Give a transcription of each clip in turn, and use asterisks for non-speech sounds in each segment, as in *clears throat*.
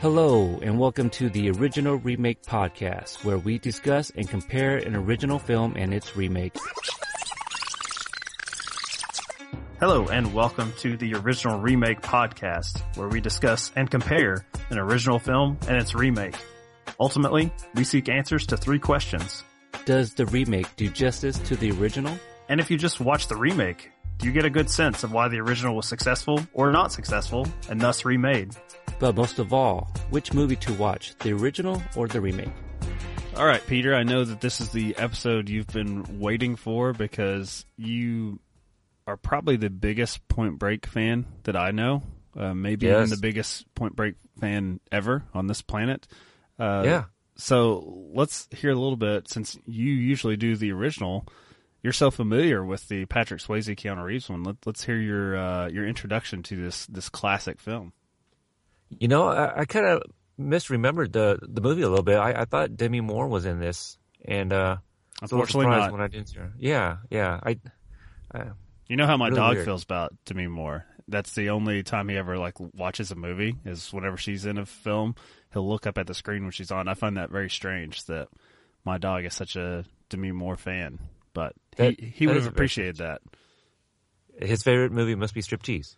Hello, and welcome to the Original Remake Podcast, where we discuss and compare an original film and its remake. Hello, and welcome to the Original Remake Podcast, where we discuss and compare an original film and its remake. Ultimately, we seek answers to three questions. Does the remake do justice to the original? And if you just watch the remake, you get a good sense of why the original was successful or not successful and thus remade? But most of all, which movie to watch, the original or the remake? All right, Peter, I know that this is the episode you've been waiting for because you are probably the biggest Point Break fan that I know. Uh, maybe Yes. even the biggest Point Break fan ever on this planet. Uh, Yeah. So let's hear a little bit since you usually do the original. You're so familiar with the Patrick Swayze Keanu Reeves one. Let, let's hear your uh, your introduction to this this classic film. You know, I, I kind of misremembered the the movie a little bit. I, I thought Demi Moore was in this, and uh, I was a little Unfortunately, surprised not. when I didn't see her. Yeah, yeah. I, I You know how my Really dog weird. feels about Demi Moore. That's the only time he ever like watches a movie is whenever she's in a film. He'll look up at the screen when she's on. I find that very strange that my dog is such a Demi Moore fan, but That- he he would have appreciated that. his favorite movie must be Striptease.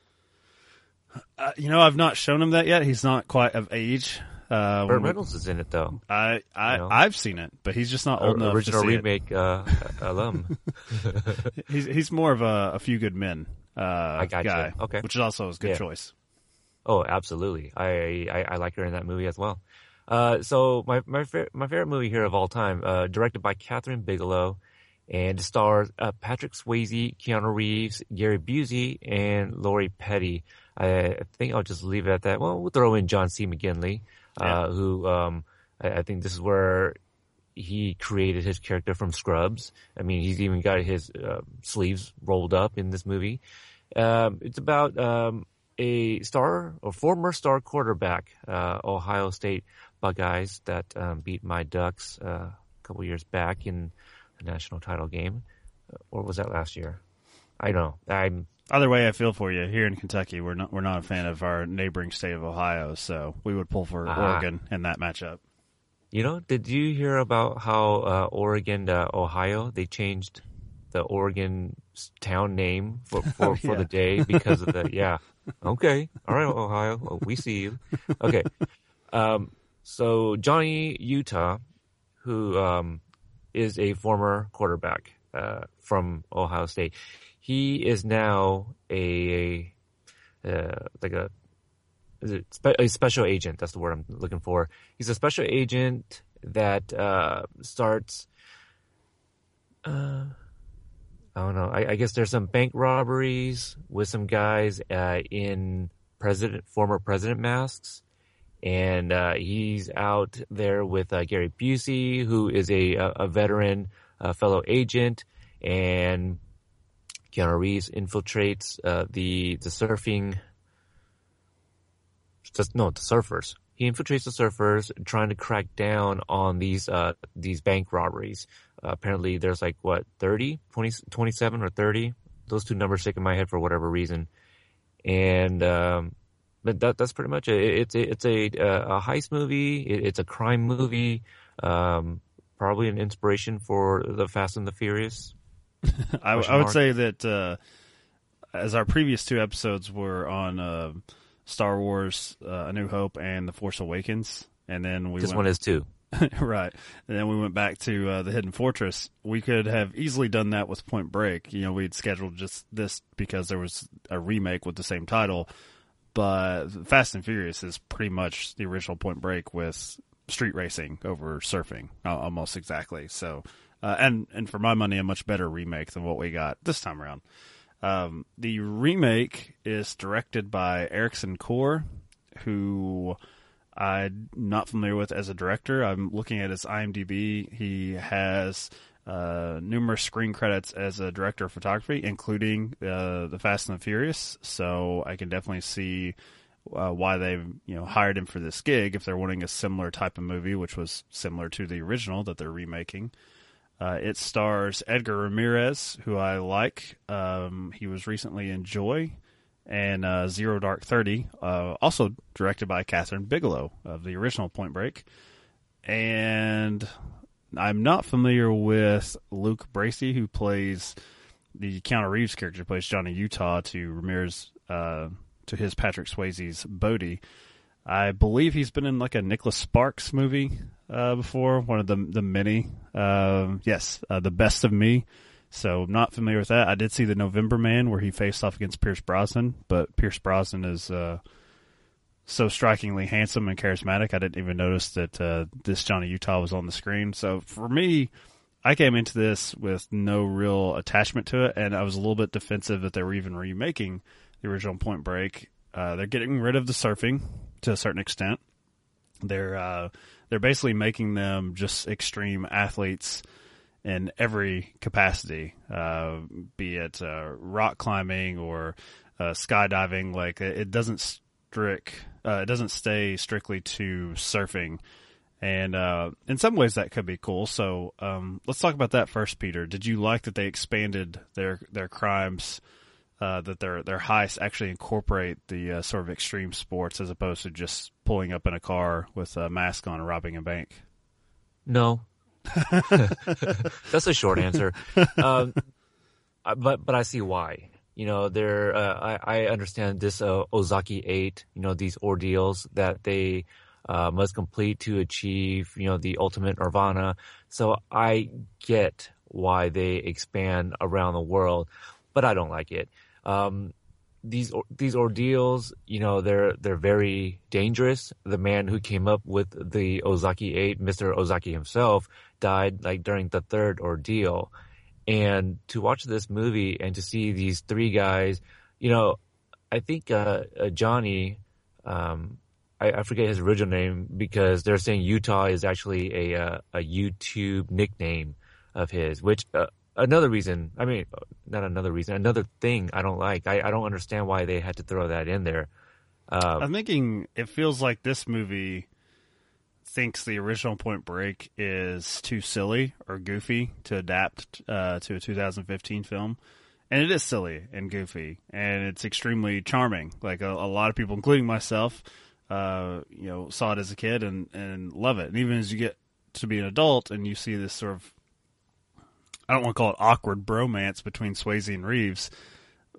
Uh, you know, I've not shown him that yet. He's not quite of age. Uh, Burt when we- Reynolds is in it though. I I you know. I've seen it, but he's just not old enough Original to see it. remake uh, *laughs* alum. *laughs* He's he's more of a, a few good men uh, gotcha. guy, Okay. which is also a good Yeah. choice. Oh, absolutely. I, I I like her in that movie as well. Uh, so my my fa- my favorite movie here of all time, uh, directed by Kathryn Bigelow, and stars uh, Patrick Swayze, Keanu Reeves, Gary Busey, and Lori Petty. I, think I'll just leave it at that. Well, we'll throw in John C. McGinley, Yeah. uh, who um, I, I think this is where he created his character from Scrubs. I mean, he's even got his uh, sleeves rolled up in this movie. Um, it's about um, a star or former star quarterback, uh, Ohio State Buckeyes that um, beat my Ducks uh, a couple years back in the national title game, Uh, or was that last year? I don't know. I'm Either way, I feel for you. Here in Kentucky, we're not we're not a fan of our neighboring state of Ohio, so we would pull for Ah. Oregon in that matchup. You know, did you hear about how uh, Oregon to Ohio they changed the Oregon town name for *laughs* for, Oh, for the day because of the *laughs* yeah. Okay, all right, Ohio, well, we see you. Okay, um, so Johnny Utah, who um, is a former quarterback uh, from Ohio State, he is now a, uh, like a a special agent? That's the word I'm looking for. He's a special agent that uh, starts. Uh, I don't know. I, I guess there's some bank robberies with some guys uh, in president, former president masks, and uh, he's out there with uh, Gary Busey, who is a a, a veteran, uh, fellow agent, and Keanu Reeves infiltrates uh, the the surfing no the surfers. He infiltrates the surfers, trying to crack down on these uh these bank robberies. Apparently, there's like what 30, 20, 27 or thirty. Those two numbers stick in my head for whatever reason, and um, but that that's pretty much it. It's a, it's a uh, a heist movie. It, it's a crime movie. Um, probably an inspiration for the Fast and the Furious. *laughs* I, I would say that uh, as our previous two episodes were on uh, Star Wars: uh, A New Hope and The Force Awakens, and then we this went one is too. *laughs* right, and then we went back to uh, the Hidden Fortress. We could have easily done that with Point Break. You know, we'd scheduled just this because there was a remake with the same title, but Fast and Furious is pretty much the original Point Break with street racing over surfing, almost exactly. So, uh, and and for my money, a much better remake than what we got this time around. Um, the remake is directed by Ericson Core, who I'm not familiar with as a director. I'm looking at his IMDb. He has uh, numerous screen credits as a director of photography, including uh, the Fast and the Furious. So I can definitely see uh, why they've you know hired him for this gig if they're wanting a similar type of movie, which was similar to the original that they're remaking. Uh, it stars Edgar Ramirez, who I like. Um, he was recently in Joy, and uh, Zero Dark Thirty, uh, also directed by Kathryn Bigelow of the original Point Break. And I'm not familiar with Luke Bracey, who plays the Keanu Reeves character, plays Johnny Utah to Ramirez, uh, to his Patrick Swayze's Bodhi. I believe he's been in like a Nicholas Sparks movie uh, before, one of the the many. Uh, yes, uh, the Best of Me. So I'm not familiar with that. I did see the November Man where he faced off against Pierce Brosnan, but Pierce Brosnan is uh, so strikingly handsome and charismatic. I didn't even notice that uh, this Johnny Utah was on the screen. So for me, I came into this with no real attachment to it, and I was a little bit defensive that they were even remaking the original Point Break. Uh, they're getting rid of the surfing to a certain extent. They're uh, they're basically making them just extreme athletes in every capacity, uh, be it uh, rock climbing or uh, skydiving. Like it doesn't strict, uh, it doesn't stay strictly to surfing. And uh, in some ways, that could be cool. So um, let's talk about that first, Peter. Did you like that they expanded their their crimes? Uh, that their their heists actually incorporate the uh, sort of extreme sports as opposed to just pulling up in a car with a mask on and robbing a bank. No, *laughs* that's a short answer. *laughs* Um, but but I see why. You know, there uh, I, I understand this uh, Ozaki Eight. You know, these ordeals that they uh, must complete to achieve. You know, the ultimate nirvana. So I get why they expand around the world, but I don't like it um, these these ordeals, you know, they're they're very dangerous. The man who came up with the Ozaki Eight, Mr. Ozaki himself, died like during the third ordeal. And to watch this movie and to see these three guys, you know, I think uh, uh, Johnny, um, I, I, forget his original name because they're saying Utah is actually a uh, a YouTube nickname of his, which uh, another reason. I mean, not another reason. Another thing I don't like. I, I don't understand why they had to throw that in there. Uh, I'm thinking it feels like this movie thinks the original Point Break is too silly or goofy to adapt uh, to a 2015 film. And it is silly and goofy, and it's extremely charming. Like a, a lot of people, including myself, uh, you know, saw it as a kid and, and love it. And even as you get to be an adult and you see this sort of I don't want to call it awkward bromance between Swayze and Reeves,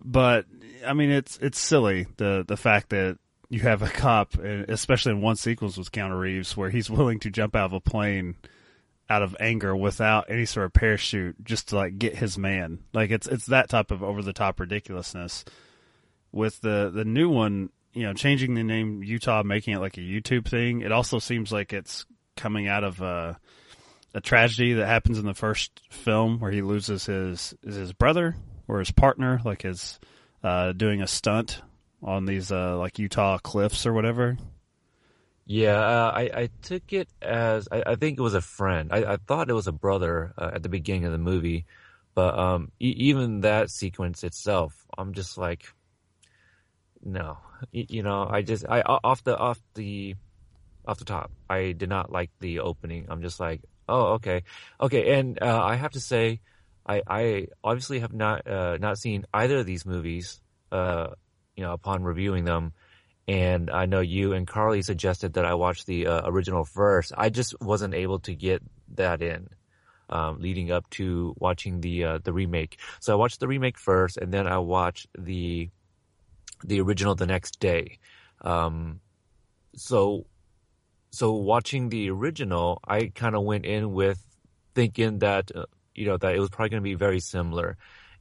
but I mean it's it's silly the the fact that you have a cop, especially in one sequence with Keanu Reeves, where he's willing to jump out of a plane out of anger without any sort of parachute just to like get his man. Like it's it's that type of over the top ridiculousness. With the the new one, you know, changing the name Utah, making it like a YouTube thing, it also seems like it's coming out of uh a tragedy that happens in the first film where he loses his is his brother or his partner, like his uh, doing a stunt on these uh, like Utah cliffs or whatever. Yeah, uh, I, I took it as I, I, think it was a friend. I, I thought it was a brother uh, at the beginning of the movie, but um, e- even that sequence itself, I'm just like, no, you, know, I just I off the off the off the top, I did not like the opening. I'm just like, Oh, okay, okay. And uh, I have to say, I, I obviously have not uh, not seen either of these movies. You know, upon reviewing them, and I know you and Carly suggested that I watch the uh, original first. I just wasn't able to get that in. Um, leading up to watching the uh, the remake, so I watched the remake first, and then I watched the the original the next day. Um, so so watching the original, I kind of went in with thinking that uh, you know that it was probably going to be very similar,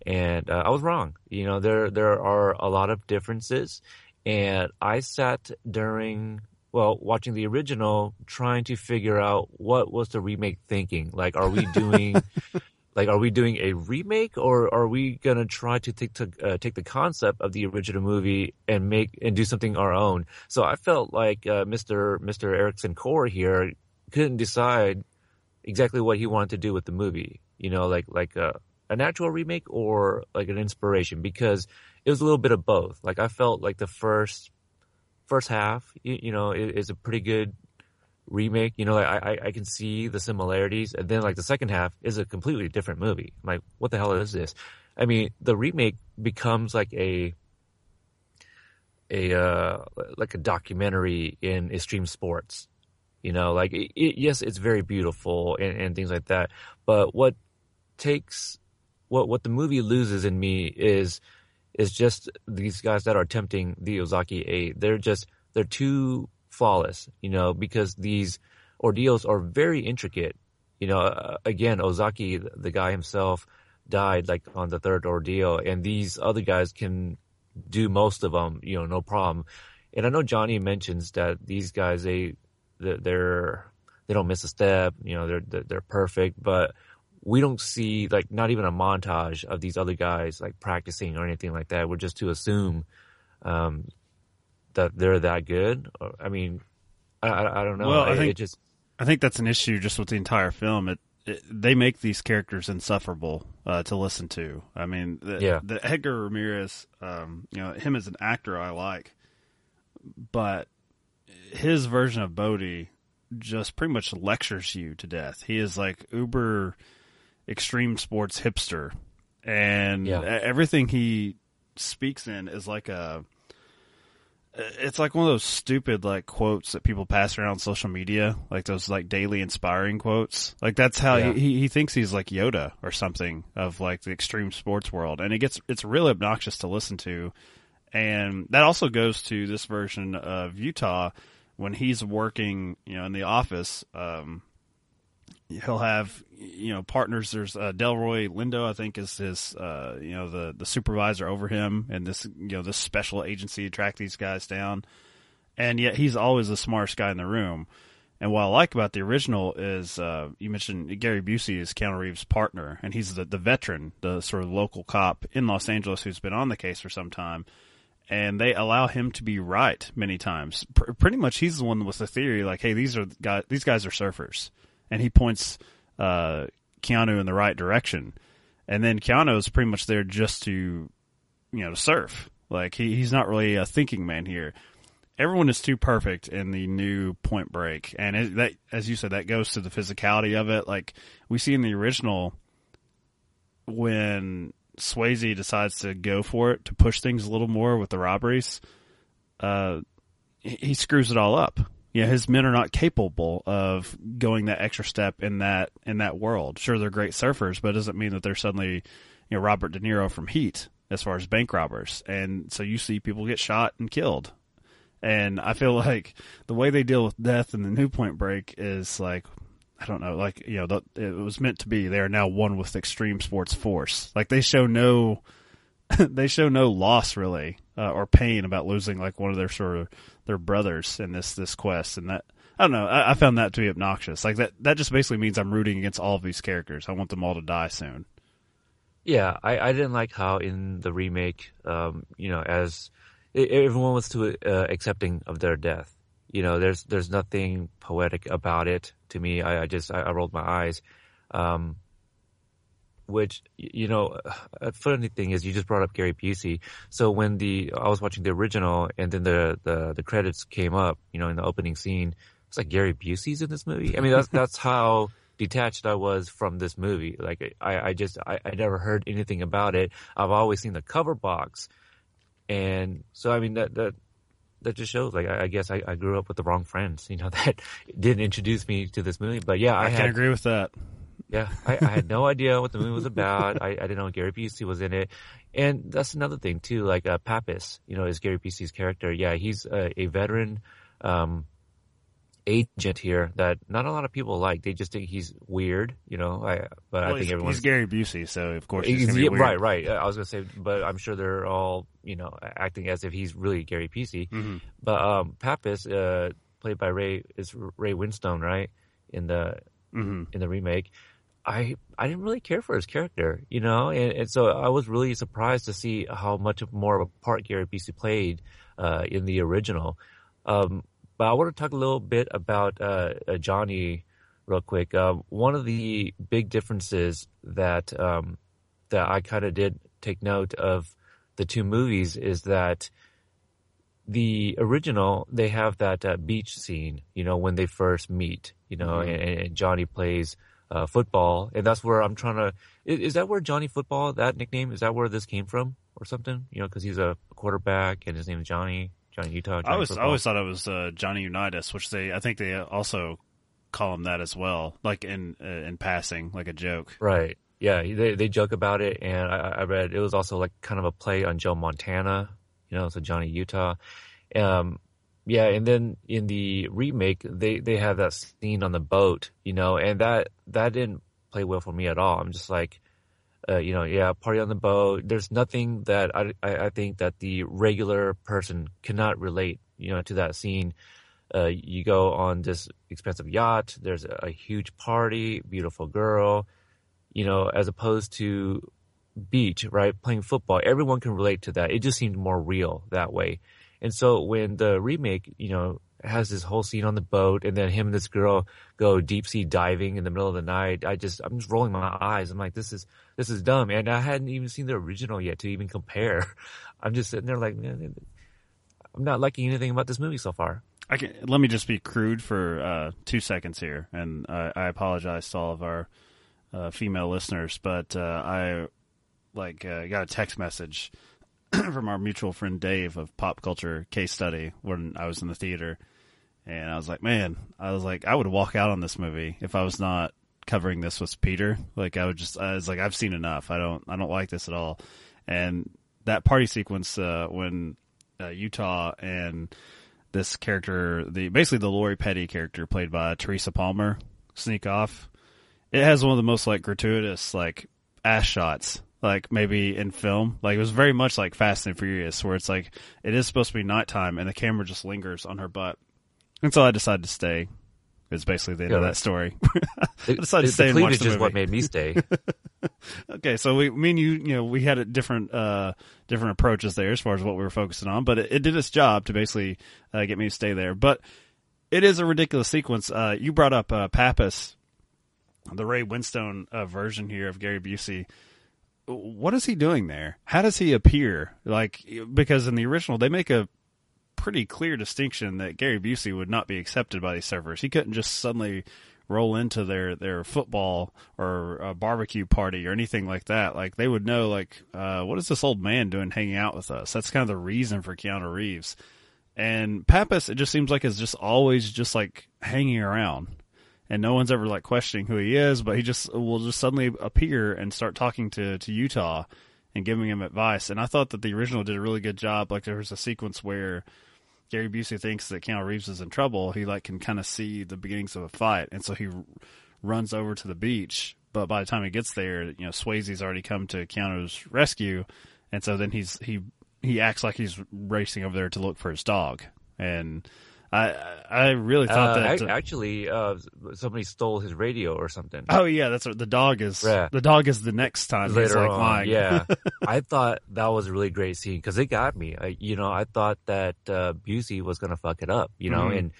and uh, I was wrong. You know, there there are a lot of differences, and I sat during well watching the original trying to figure out what was the remake thinking. Like, are we doing *laughs* like are we doing a remake or are we gonna try to take to uh, take the concept of the original movie and make and do something our own so i felt like uh, mr mr Ericson Core here couldn't decide exactly what he wanted to do with the movie you know like like a, a natural remake or like an inspiration because it was a little bit of both like i felt like the first first half you, you know is, a pretty good remake. You know, like I, I can see the similarities, and then like the second half is a completely different movie. I'm like, what the hell is this? I mean, the remake becomes like a a uh, like a documentary in extreme sports. You know, like it, it, yes, it's very beautiful and, and things like that. But what takes what what the movie loses in me is is just these guys that are attempting the Ozaki eight. They're just they're too flawless, you know, because these ordeals are very intricate. You know, uh, again, Ozaki, the guy himself, died like on the third ordeal, and these other guys can do most of them, you know, no problem. And I know Johnny mentions that these guys they they're they don't miss a step, you know, they're they're perfect, but we don't see like not even a montage of these other guys like practicing or anything like that. We're just to assume um, that they're that good. I mean, I, I, I don't know. Well, I it, think it just I think that's an issue just with the entire film. It, it they make these characters insufferable uh, to listen to. I mean, the, Yeah. the Edgar Ramirez, um, you know, him as an actor, I like, but his version of Bodhi just pretty much lectures you to death. He is like uber extreme sports hipster, and Yeah. everything he speaks in is like a it's like one of those stupid like quotes that people pass around on social media, like those like daily inspiring quotes. Like that's how Yeah. he, he thinks he's like Yoda or something of like the extreme sports world, and it gets it's really obnoxious to listen to. And that also goes to this version of Utah when he's working, you know, in the office. Um, he'll have you know partners. There's uh, Delroy Lindo, I think, is his uh, you know the the supervisor over him, and this you know this special agency to track these guys down. And yet he's always the smartest guy in the room. And what I like about the original is uh, you mentioned Gary Busey is Keanu Reeves' partner, and he's the the veteran, the sort of local cop in Los Angeles who's been on the case for some time. And they allow him to be right many times. Pr- pretty much, he's the one with the theory, like, "Hey, these are guys. These guys are surfers." And he points uh, Keanu in the right direction. And then Keanu is pretty much there just to, you know, to surf. Like he, he's not really a thinking man here. Everyone is too perfect in the new Point Break, and it, that, as you said, that goes to the physicality of it. Like we see in the original, when Swayze decides to go for it to push things a little more with the robberies, uh, he he screws it all up. Yeah, his men are not capable of going that extra step in that in that world. Sure, they're great surfers, but it doesn't mean that they're suddenly, you know, Robert De Niro from Heat as far as bank robbers. And so you see people get shot and killed. And I feel *laughs* like the way they deal with death in the New Point Break is like, I don't know, like you know, the, it was meant to be. They are now one with extreme sports force. Like they show no, *laughs* they show no loss really uh, or pain about losing like one of their sort of their brothers in this this quest. And that I don't know, I, I found that to be obnoxious. Like that that just basically means I'm rooting against all of these characters. I want them all to die soon. Yeah, I, I didn't like how in the remake, um, you know, as everyone was too uh, accepting of their death. You know, there's there's nothing poetic about it to me. I, I just I, I rolled my eyes. Um, which you know, a funny thing is you just brought up Gary Busey. So when the I was watching the original and then the the, the credits came up, you know, in the opening scene, it's like Gary Busey's in this movie. I mean, that's *laughs* that's how detached I was from this movie. Like I, I just I, I never heard anything about it. I've always seen the cover box, and so I mean that that that just shows. Like I, I guess I, I grew up with the wrong friends, you know, *laughs* that didn't introduce me to this movie. But yeah, I, I, had can agree with that. Yeah, I, I had no *laughs* idea what the movie was about. I, I didn't know Gary Busey was in it, and that's another thing too. Like uh, Pappas, you know, is Gary Busey's character. Yeah, he's a, a veteran um, agent here that not a lot of people like. They just think he's weird, you know. I but I think everyone's he's Gary Busey, so of course he's He's- right, right. I was gonna say, but I'm sure they're all you know acting as if he's really Gary Busey. Mhm. But um, Pappas, uh, played by Ray, is Ray Winstone, right? In the hmm in the remake, I I didn't really care for his character, you know, and, and so I was really surprised to see how much of more of a part Gary Busey played uh, in the original. Um, but I want to talk a little bit about uh, uh, Johnny real quick. Uh, one of the big differences that um, that I kind of did take note of the two movies is that the original they have that uh, beach scene, you know, when they first meet, you know, Mhm. and, and Johnny plays uh, football, and that's where I'm trying to. Is, is that where Johnny Football that nickname is that where this came from or something? You know, because he's a quarterback and his name is Johnny. Johnny Utah. I Johnny always I always thought it was uh, Johnny Unitas, which they I think they also call him that as well, like in uh, in passing, like a joke. Right. Yeah, they they joke about it, and I, I read it was also like kind of a play on Joe Montana, you know, so Johnny Utah. Um, yeah, and then in the remake, they they have that scene on the boat, you know, and that that didn't play well for me at all. I'm just like, uh, you know, yeah, party on the boat. There's nothing that I I, think that the regular person cannot relate, you know, to that scene. Uh, you go on this expensive yacht. There's a huge party, beautiful girl you know, as opposed to beach, right? Playing football. Everyone can relate to that. It just seemed more real that way. And so when the remake, you know, has this whole scene on the boat and then him and this girl go deep sea diving in the middle of the night, I just, I'm just rolling my eyes. I'm like, this is, this is dumb. And I hadn't even seen the original yet to even compare. *laughs* I'm just sitting there like, man, I'm not liking anything about this movie so far. I can, let me just be crude for uh, two seconds here, and I, I apologize to all of our uh, female listeners, but uh, I like uh, got a text message *clears throat* from our mutual friend Dave of Pop Culture Case Study when I was in the theater, and I was like, man, I was like, I would walk out on this movie if I was not covering this with Peter. Like, I would just, I was like, I've seen enough. I don't, I don't like this at all. And that party sequence uh, when uh, Utah and this character, the basically the Lori Petty character played by Teresa Palmer, sneak off it has one of the most like gratuitous like ass shots like maybe in film. Like it was very much like fast and furious where it's like it is supposed to be nighttime and the camera just lingers on her butt. And so i decided to stay it's basically the end Yeah, of that story. *laughs* I decided to stay the and watch cleavage the is what made me stay. *laughs* *laughs* okay so we me and you you know we had a different uh different approaches there as far as what we were focusing on but it, it did its job to basically uh, get me to stay there. But it is a ridiculous sequence. Uh you brought up uh pappas the Ray Winstone uh, version here of Gary Busey. What is he doing there? How does he appear? Like because in the original they make a pretty clear distinction that Gary Busey would not be accepted by these servers. He couldn't just suddenly roll into their their football or a barbecue party or anything like that. Like they would know like uh, what is this old man doing hanging out with us? That's kind of the reason for Keanu Reeves. And Pappas, it just seems like is just always just like hanging around and no one's ever like questioning who he is, but he just will just suddenly appear and start talking to to Utah and giving him advice. And I thought that the original did a really good job. Like there was a sequence where Gary Busey thinks that Keanu Reeves is in trouble. He like can kind of see the beginnings of a fight, and so he r- runs over to the beach. But by the time he gets there, you know Swayze's already come to Keanu's rescue, and so then he's he he acts like he's racing over there to look for his dog. And I I really thought Uh, that ac- actually, uh, somebody stole his radio or something. Oh yeah, that's what the dog is. Yeah. The dog is the next time he's later like on. lying. Yeah, *laughs* I thought that was a really great scene because it got me. I, you know, I thought that uh, Busey was gonna fuck it up, you know, Mhm. and,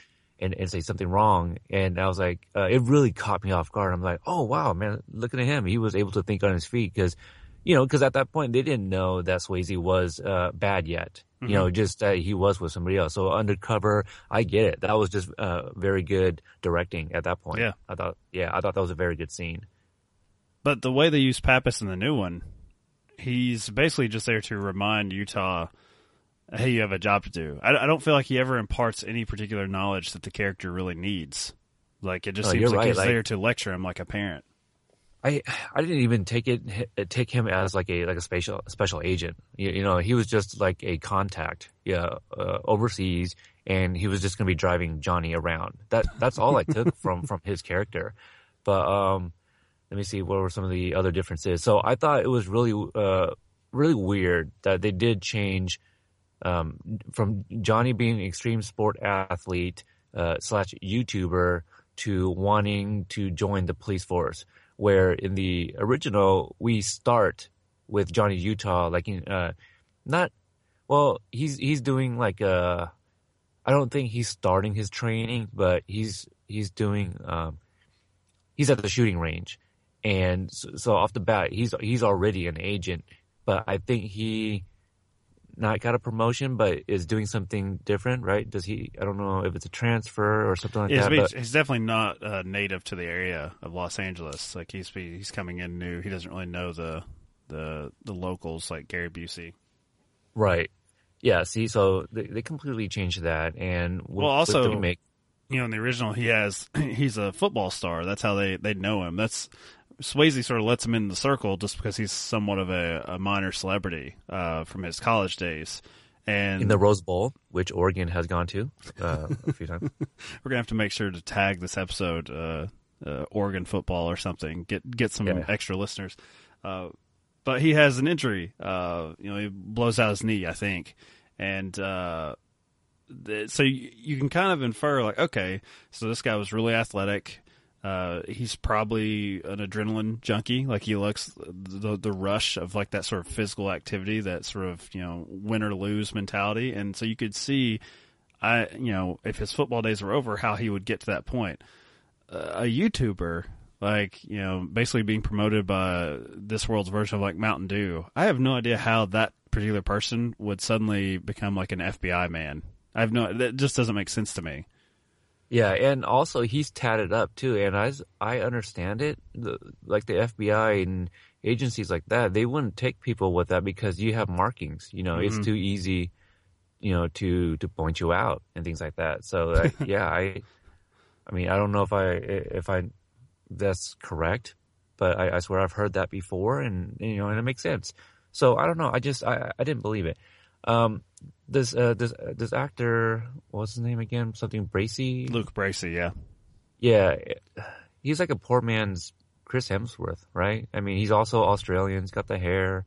and and say something wrong, and I was like, uh, it really caught me off guard. I'm like, oh wow, man, looking at him, he was able to think on his feet because, you know, because at that point they didn't know that Swayze was uh, bad yet. You know, just uh, he was with somebody else. So undercover, I get it. That was just uh, very good directing at that point. Yeah. I thought, yeah, I thought that was a very good scene. But the way they use Pappas in the new one, he's basically just there to remind Utah, hey, you have a job to do. I, I don't feel like he ever imparts any particular knowledge that the character really needs. Like it just Oh, seems like right, he's like- there to lecture him like a parent. I I didn't even take it take him as like a like a special special agent. You, you know, he was just like a contact, yeah, uh, overseas, and he was just gonna be driving Johnny around. That that's all I took *laughs* from from his character. But um, let me see what were some of the other differences. So I thought it was really uh really weird that they did change um from Johnny being an extreme sport athlete uh, slash YouTuber to wanting to join the police force where in the original we start with Johnny Utah like uh not well he's he's doing like uh I don't think he's starting his training but he's he's doing um he's at the shooting range. And so, so off the bat he's he's already an agent but I think he not got a promotion but is doing something different right does he I don't know if it's a transfer or something like Yeah, that he's, but he's definitely not uh, native to the area of Los Angeles. Like he's he's coming in new. He doesn't really know the the the locals like Gary Busey. Right. Yeah, see, so they, they completely changed that, and with, well, also, the remake, you know, in the original, he has *clears throat* he's a football star. That's how they they know him. That's Swayze sort of lets him in the circle just because he's somewhat of a, a minor celebrity uh, from his college days. And in the Rose Bowl, which Oregon has gone to uh, a few times, *laughs* we're gonna have to make sure to tag this episode uh, uh Oregon football or something. Get get some yeah. extra listeners. Uh, but he has an injury. Uh, you know, he blows out his knee, I think, and uh, so you, you, can kind of infer like, okay, so this guy was really athletic. Uh, he's probably an adrenaline junkie. Like he looks the the rush of like that sort of physical activity, that sort of you know win or lose mentality, and so you could see, I you know if his football days were over, how he would get to that point. Uh, a YouTuber like you know basically being promoted by this world's version of like Mountain Dew. I have no idea how that particular person would suddenly become like an FBI man. I have no that just doesn't make sense to me. Yeah, and also he's tatted up too, and as I understand it, the, like the FBI and agencies like that, they wouldn't take people with that because you have markings. You know, mm-hmm. it's too easy, you know, to to point you out and things like that. So uh, *laughs* yeah, I, I mean, I don't know if I if I that's correct, but I, I, swear I've heard that before, and you know, and it makes sense. So I don't know. I just I, I didn't believe it. Um, this uh, this uh, this actor, what's his name again? Something Bracey. Luke Bracey, yeah, yeah. He's like a poor man's Chris Hemsworth, right? I mean, he's also Australian. He's got the hair.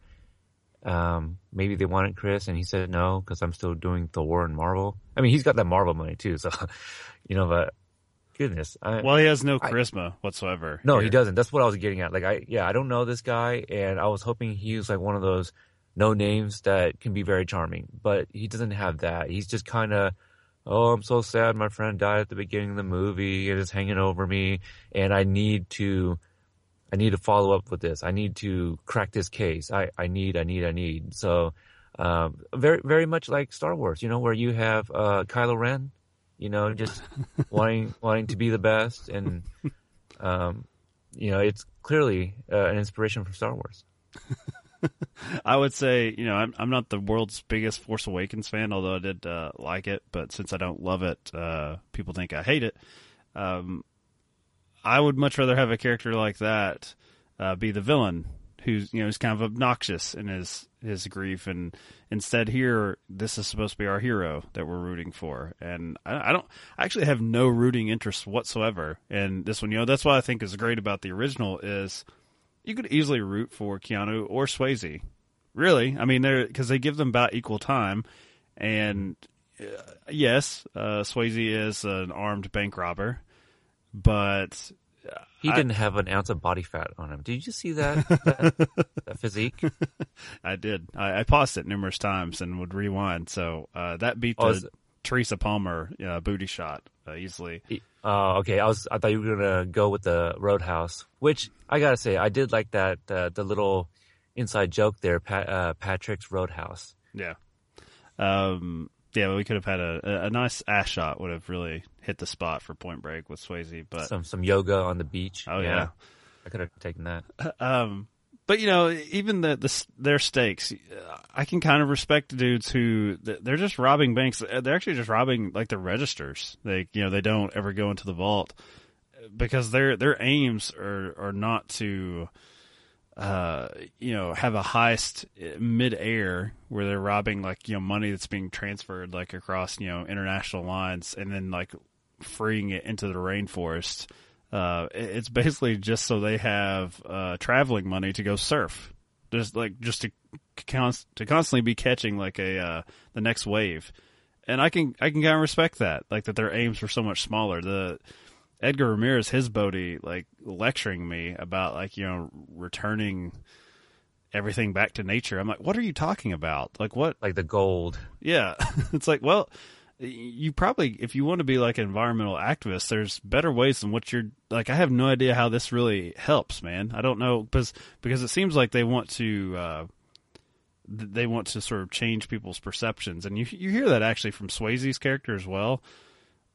Um, maybe they wanted Chris, and he said no because I'm still doing Thor and Marvel. I mean, he's got that Marvel money too, so *laughs* you know. But goodness. I, well, he has no charisma I, whatsoever. No, here. he doesn't. That's what I was getting at. Like, I yeah, I don't know this guy, and I was hoping he was like one of those no names that can be very charming, but he doesn't have that. He's just kind of, oh, I'm so sad. My friend died at the beginning of the movie, and it's hanging over me, and I need to. I need to follow up with this. I need to crack this case. I, I need, I need, I need. So, um, very, very much like Star Wars, you know, where you have, uh, Kylo Ren, you know, just *laughs* wanting wanting to be the best, and um, you know, it's clearly uh, an inspiration from Star Wars. *laughs* *laughs* I would say, you know, I'm I'm not the world's biggest Force Awakens fan, although I did uh, like it. But since I don't love it, uh, people think I hate it. Um, I would much rather have a character like that uh, be the villain who's you know is kind of obnoxious in his his grief, and instead here this is supposed to be our hero that we're rooting for, and I, I don't I actually have no rooting interest whatsoever in this one. You know that's what I think is great about the original is you could easily root for Keanu or Swayze, really. I mean they're because they give them about equal time, and uh, yes, uh, Swayze is an armed bank robber, but he I, didn't have an ounce of body fat on him. Did you see that, that, that physique? *laughs* I did. I, I, paused it numerous times and would rewind. So uh, that beat oh, the Teresa Palmer uh, booty shot uh, easily. Uh, okay, I was. I thought you were gonna go with the Roadhouse, which I gotta say, I did like that. Uh, the little inside joke there, Pat, uh, Patrick's Roadhouse. Yeah. Um, yeah, we could have had a, a nice ass shot would have really hit the spot for Point Break with Swayze, but some some yoga on the beach. Oh yeah, yeah. I could have taken that. *laughs* Um, but you know, even the, the their stakes, uh, I can kind of respect the dudes who they're just robbing banks. Uh, they're actually just robbing like the registers. They you know they don't ever go into the vault uh, because their their aims are are not to uh, you know, have a heist mid-air where they're robbing like you know money that's being transferred like across you know international lines and then like freeing it into the rainforest. Uh, it's basically just so they have uh, traveling money to go surf, just like just to const- to constantly be catching like a uh, the next wave. And I can I can kind of respect that, like that their aims were so much smaller. The Edgar Ramirez, his Bodhi, like lecturing me about like you know returning everything back to nature. I'm like, what are you talking about? Like what? Like the gold. Yeah, *laughs* it's like well, you probably if you want to be like an environmental activist, there's better ways than what you're like. I have no idea how this really helps, man. I don't know because because it seems like they want to. Uh, they want to sort of change people's perceptions, and you you hear that actually from Swayze's character as well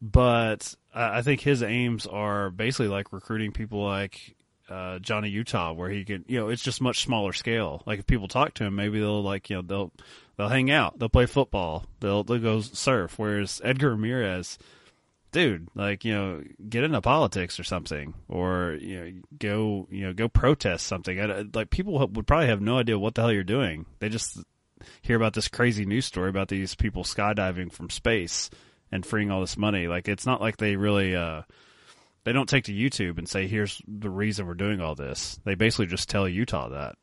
but I think his aims are basically like recruiting people like uh, Johnny Utah, where he could, you know, it's just much smaller scale. Like if people talk to him, maybe they'll like, you know, they'll they'll hang out, they'll play football, they'll they'll go surf. Whereas Edgar Ramirez, dude, like you know, get into politics or something, or you know, go you know, go protest something. I, like people would probably have no idea what the hell you're doing. They just hear about this crazy news story about these people skydiving from space and freeing all this money. Like it's not like they really. uh they don't take to YouTube and say, "Here's the reason we're doing all this." They basically just tell Utah that.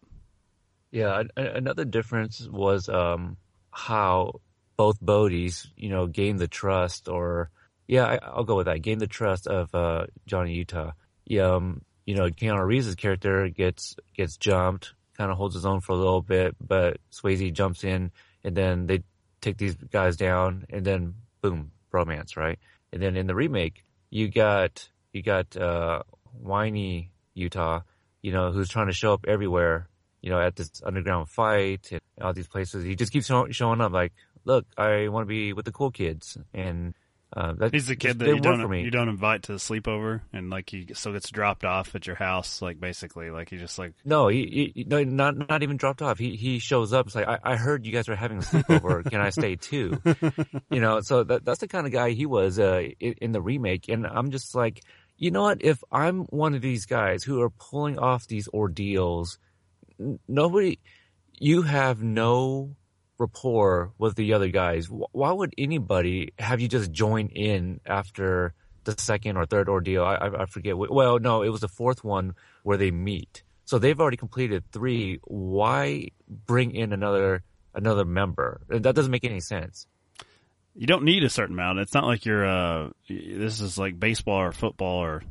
Yeah, another difference was um, how both Bodhis, you know, gained the trust, or yeah, I, will go with that, gained the trust of uh, Johnny Utah. Yeah, um, you know, Keanu Reeves' character gets gets jumped, kind of holds his own for a little bit, but Swayze jumps in, and then they take these guys down, and then boom, romance, right? And then in the remake, you got you got uh, whiny Utah, you know, who's trying to show up everywhere, you know, at this underground fight and all these places. He just keeps showing up like, look, I want to be with the cool kids. And uh, that, He's the kid that you don't you don't invite to the sleepover, and like he still gets dropped off at your house, like basically, like he just like no, he, he no, not not even dropped off. He he shows up. It's like I, I heard you guys are having a sleepover. *laughs* Can I stay too? you know, so that that's the kind of guy he was uh, in, in the remake, and I'm just like, you know what? If I'm one of these guys who are pulling off these ordeals, nobody, you have no rapport with the other guys. Why would anybody have you just join in after the second or third ordeal? I, I forget. Well, no, it was the fourth one where they meet. So they've already completed three. Why bring in another another member? That doesn't make any sense you don't need a certain amount. It's not like you're uh this is like baseball or football or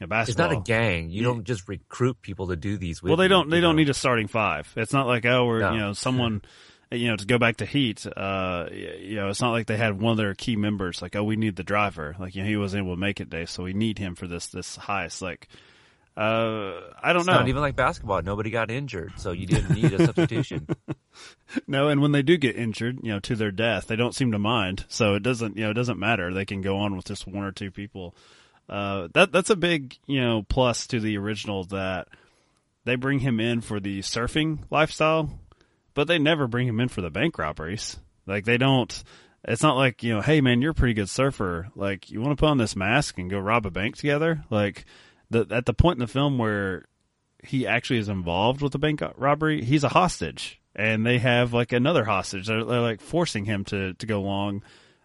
you know, basketball. It's not a gang. You don't just recruit people to do these. well, they don't. They don't need a starting five. It's not like oh, we're no. you know someone. You know, to go back to Heat, uh, you know, it's not like they had one of their key members. Like, oh, we need the driver. Like, you know, he wasn't able to make it, Dave, so we need him for this this heist. Like, uh, I don't it's know. Not even like basketball. Nobody got injured, so you didn't need a substitution. *laughs* no, and when they do get injured, you know, to their death, they don't seem to mind. So it doesn't, you know, it doesn't matter. They can go on with just one or two people. Uh, that that's a big, you know, plus to the original that they bring him in for the surfing lifestyle, but they never bring him in for the bank robberies. Like they don't. It's not like you know, hey man, you're a pretty good surfer. Like you want to put on this mask and go rob a bank together. Like the at the point in the film where he actually is involved with the bank robbery, he's a hostage, and they have like another hostage. They're, they're like forcing him to to go along,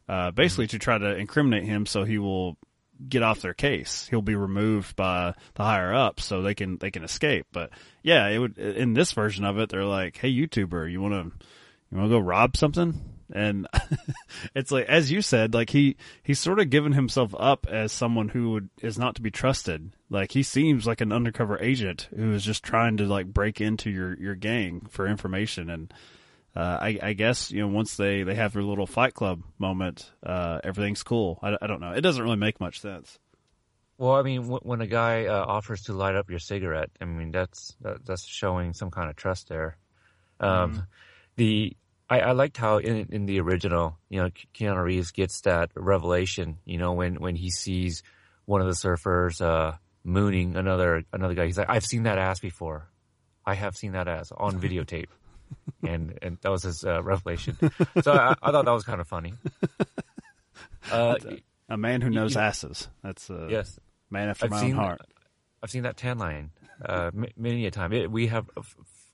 uh, basically to try to incriminate him so he will get off their case. He'll be removed by the higher ups so they can they can escape. But yeah, it would in this version of it, they're like, "Hey, YouTuber, you want to you want to go rob something?" And *laughs* it's like as you said like he he's sort of given himself up as someone who would, is not to be trusted. Like he seems like an undercover agent who is just trying to like break into your your gang for information. And uh, I, I guess you know once they they have their little fight club moment uh, everything's cool. I, I don't know. It doesn't really make much sense. Well, I mean, when a guy uh, offers to light up your cigarette, I mean that's that's showing some kind of trust there. Um, mm. The I, I liked how in, in the original, you know, Keanu Reeves gets that revelation, you know, when, when he sees one of the surfers, uh, mooning another, another guy. He's like, I've seen that ass before. I have seen that ass on videotape. *laughs* and, and that was his, uh, revelation. So I, I, thought that was kind of funny. *laughs* Uh, a, man who knows you, asses. That's a yes. man after I've my own heart. I've seen that tan line, uh, many a time. It, we have,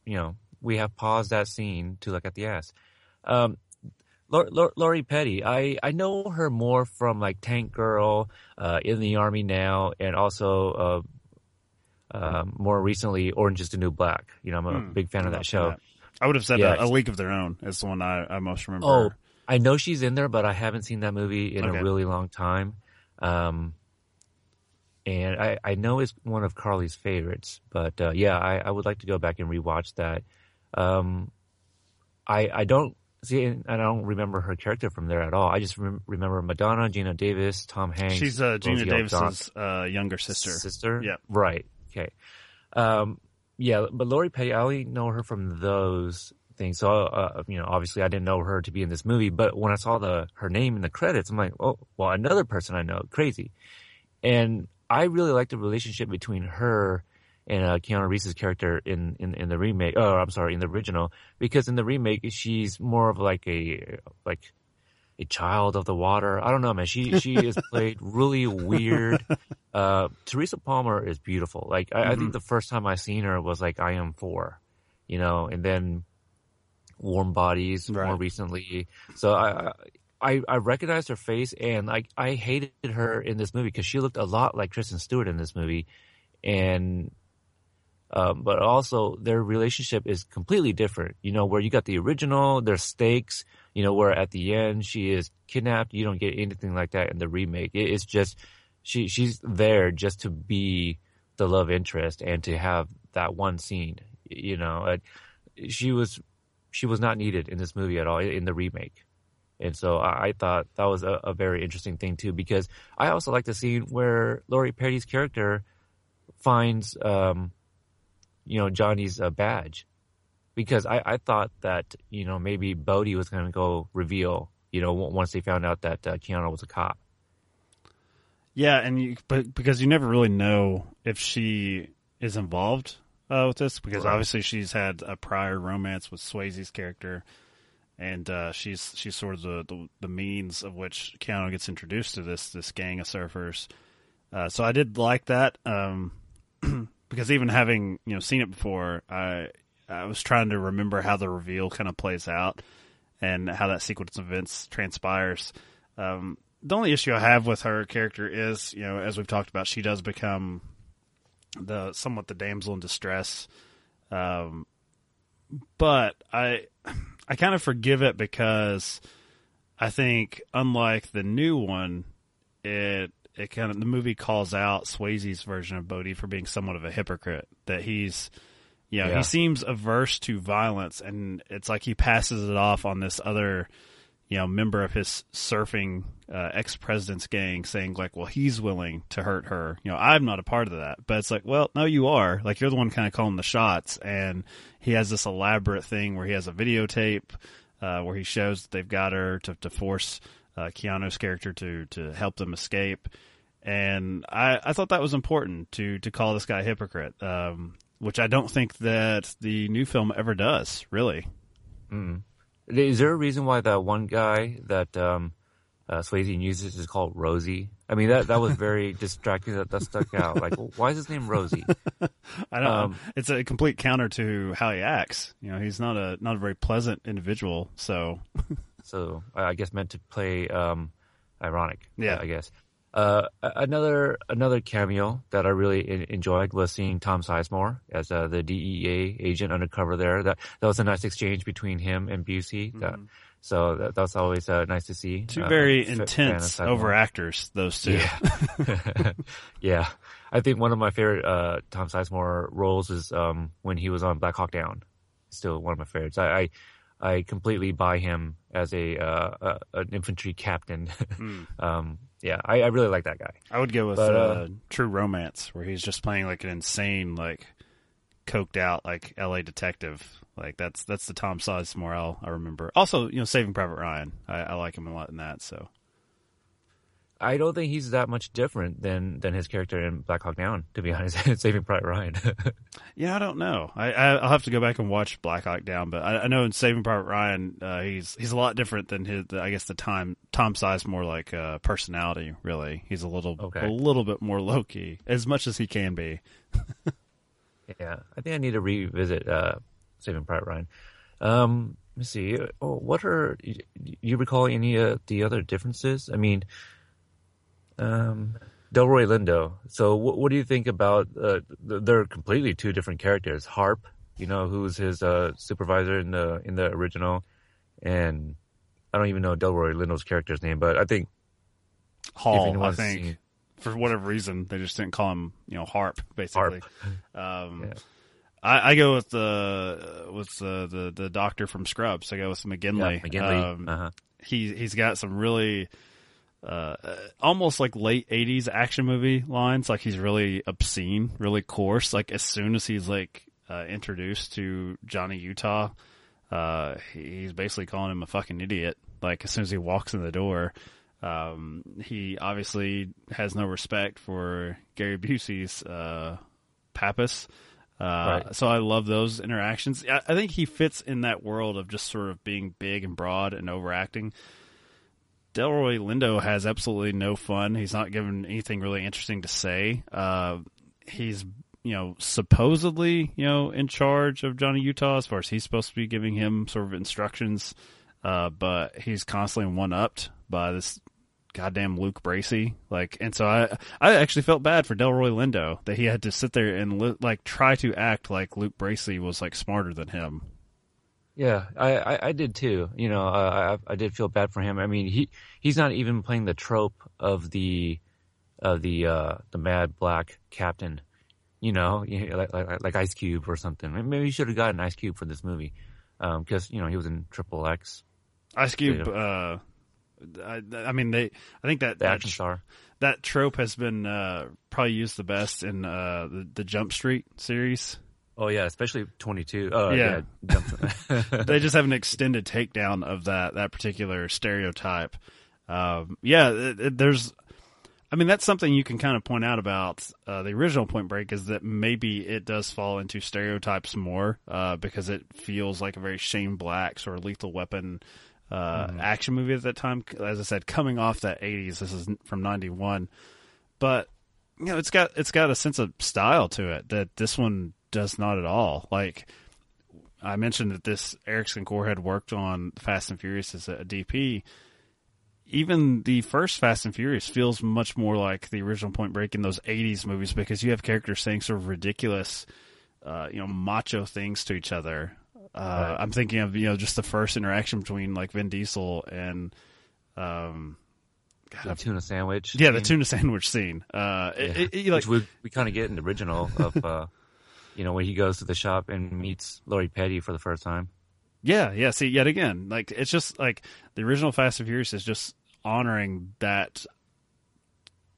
you know, we have paused that scene to look at the ass. Um, Lori Petty, I, I know her more from like Tank Girl, uh, in the Army now, and also uh, uh, more recently Orange is the New Black. You know, I'm a hmm, big fan of that show. That. I would have said yeah, a, a, League of Their Own is the one I, I most remember. Oh, I know she's in there, but I haven't seen that movie in okay. a really long time. Um, and I, I know it's one of Carly's favorites, but uh, yeah, I, I would like to go back and rewatch that. Um, I I don't see, and I don't remember her character from there at all. I just rem- remember Madonna, Geena Davis, Tom Hanks. She's uh, Geena Davis's uh, younger sister. Sister, yeah, right. Okay, um, yeah, but Lori Petty, I only know her from those things. So, uh, you know, obviously, I didn't know her to be in this movie. But when I saw the her name in the credits, I'm like, oh, well, another person I know, crazy. And I really like the relationship between her and uh, Keanu Reeves' character in, in in the remake. Oh, I'm sorry, in the original, because in the remake she's more of like a like a child of the water. I don't know, man. She she is *laughs* played really weird. Uh, Teresa Palmer is beautiful. Like I, mm-hmm. I, think mm-hmm. the first time I seen her was like I am four, you know, and then Warm Bodies right. more recently. So I. I, I recognized her face and like I hated her in this movie because she looked a lot like Kristen Stewart in this movie, and um, but also their relationship is completely different. You know, where you got the original, there's stakes, you know, where at the end she is kidnapped. You don't get anything like that in the remake. It's just, she, she's there just to be the love interest and to have that one scene, you know, she was, she was not needed in this movie at all in the remake. And so I, I thought that was a, a, very interesting thing too, because I also like the scene where Lori Petty's character finds, um, you know, Johnny's uh, badge because I, I thought that, you know, maybe Bodhi was going to go reveal, you know, once they found out that uh, Keanu was a cop. Yeah. And you, but because you never really know if she is involved uh, with this because right. obviously she's had a prior romance with Swayze's character. And uh, she's she's sort of the, the, the means of which Keanu gets introduced to this this gang of surfers. Uh, so I did like that. Um, *clears throat* because even having you know seen it before, I I was trying to remember how the reveal kind of plays out and how that sequence of events transpires. Um, the only issue I have with her character is, you know, as we've talked about, she does become the somewhat the damsel in distress. Um, but I I kind of forgive it because I think unlike the new one, it it kind of the movie calls out Swayze's version of Bodhi for being somewhat of a hypocrite. That he's, you know, yeah. he seems averse to violence, and it's like he passes it off on this other, you know, member of his surfing uh, ex president's gang, saying like, well, he's willing to hurt her. You know, I'm not a part of that, but it's like, well, no, you are. Like you're the one kind of calling the shots, and he has this elaborate thing where he has a videotape uh, where he shows that they've got her to to force. Uh, Keanu's character to to help them escape, and I, I thought that was important to to call this guy a hypocrite, um, which I don't think that the new film ever does. Really, mm. is there a reason why that one guy that um, uh, Swayze uses is called Rosie? I mean that that was very *laughs* distracting. That that stuck out. Like, why is his name Rosie? *laughs* I don't um, know. It's a complete counter to how he acts. You know, he's not a not a very pleasant individual. So, so I guess meant to play um, ironic. Yeah, I guess. Uh, another another cameo that I really enjoyed was seeing Tom Sizemore as uh, the DEA agent undercover there. That that was a nice exchange between him and Busey. Mm-hmm. That, so that, that's always uh, nice to see. Two very intense over actors, those two. Yeah. *laughs* *laughs* yeah, I think one of my favorite uh, Tom Sizemore roles is um, when he was on Black Hawk Down. Still one of my favorites. I, I I completely buy him as a, uh, an infantry captain. *laughs* Mm. um, yeah, I, I, really like that guy. I would go with but, uh, uh, True Romance, where he's just playing like an insane, like coked out, like L.A. detective. Like that's that's the Tom Sizemore I remember. Also, you know, Saving Private Ryan. I, I like him a lot in that. So I don't think he's that much different than than his character in Black Hawk Down. To be *laughs* honest, Saving Private Ryan. *laughs* yeah, I don't know. I, will have to go back and watch Black Hawk Down, but I, I know in Saving Private Ryan, uh, he's he's a lot different than his. I guess the time Tom Sizemore like uh, personality. Really, he's a little okay. a little bit more low key, as much as he can be. *laughs* yeah, I think I need to revisit uh, Saving Private Ryan. Um, let me see. Oh, what are you recall any of the other differences? I mean um, Delroy Lindo. So, what, what do you think about? Uh, they're completely two different characters. Harp, you know, who's his uh, supervisor in the in the original, and I don't even know Delroy Lindo's character's name, but I think Hall. I think seen, for whatever reason they just didn't call him, you know, Harp. Basically, Harp. *laughs* Um, yeah. I, I, go with the with the, the, the doctor from Scrubs. I go with McGinley. Yeah, McGinley. Um, uh-huh. He he's got some really uh, almost like late 80s action movie lines. Like he's really obscene, really coarse. Like as soon as he's like uh, introduced to Johnny Utah, uh, he's basically calling him a fucking idiot. Like as soon as he walks in the door, um, he obviously has no respect for Gary Busey's, uh, Pappas. Uh, Right. So I love those interactions. I, I think he fits in that world of just sort of being big and broad and overacting. Delroy Lindo has absolutely no fun. He's not given anything really interesting to say. Uh, he's you know supposedly you know in charge of Johnny Utah as far as he's supposed to be giving him sort of instructions, uh, but he's constantly one upped by this goddamn Luke Bracey. Like, and so I I actually felt bad for Delroy Lindo that he had to sit there and li- like try to act like Luke Bracey was like smarter than him. Yeah, I, I, I did too. You know, uh, I I did feel bad for him. I mean, he he's not even playing the trope of the of the uh, the mad black captain. You know, like, like like Ice Cube or something. Maybe he should have gotten Ice Cube for this movie, because you know he was in Triple X, Ice Cube. Uh, I, I mean, they. I think that the that, action star. that trope has been uh, probably used the best in uh, the the Jump Street series. Oh yeah, especially twenty two. Oh Yeah. yeah, *laughs* *laughs* they just have an extended takedown of that that particular stereotype. Um, yeah, it, it- there's. I mean, that's something you can kind of point out about uh, the original Point Break is that maybe it does fall into stereotypes more uh, because it feels like a very Shane Black sort of Lethal Weapon uh, action movie at that time. As I said, coming off that '80s, this is from '91, but you know, it's got it's got a sense of style to it that this one does not at all. Like I mentioned that this Ericson Core had worked on Fast and Furious as a DP. Even the first Fast and Furious feels much more like the original Point Break in those '80s movies because you have characters saying sort of ridiculous, uh, you know, macho things to each other. Uh, I'm thinking of you know just the first interaction between like Vin Diesel and, um, the tuna sandwich. yeah, the tuna sandwich scene. Uh, it- Yeah. it- it, like which we we kind of get in the original of uh, *laughs* you know when he goes to the shop and meets Lori Petty for the first time. Yeah, yeah. See, yet again, like it's just like the original Fast and Furious is just honoring that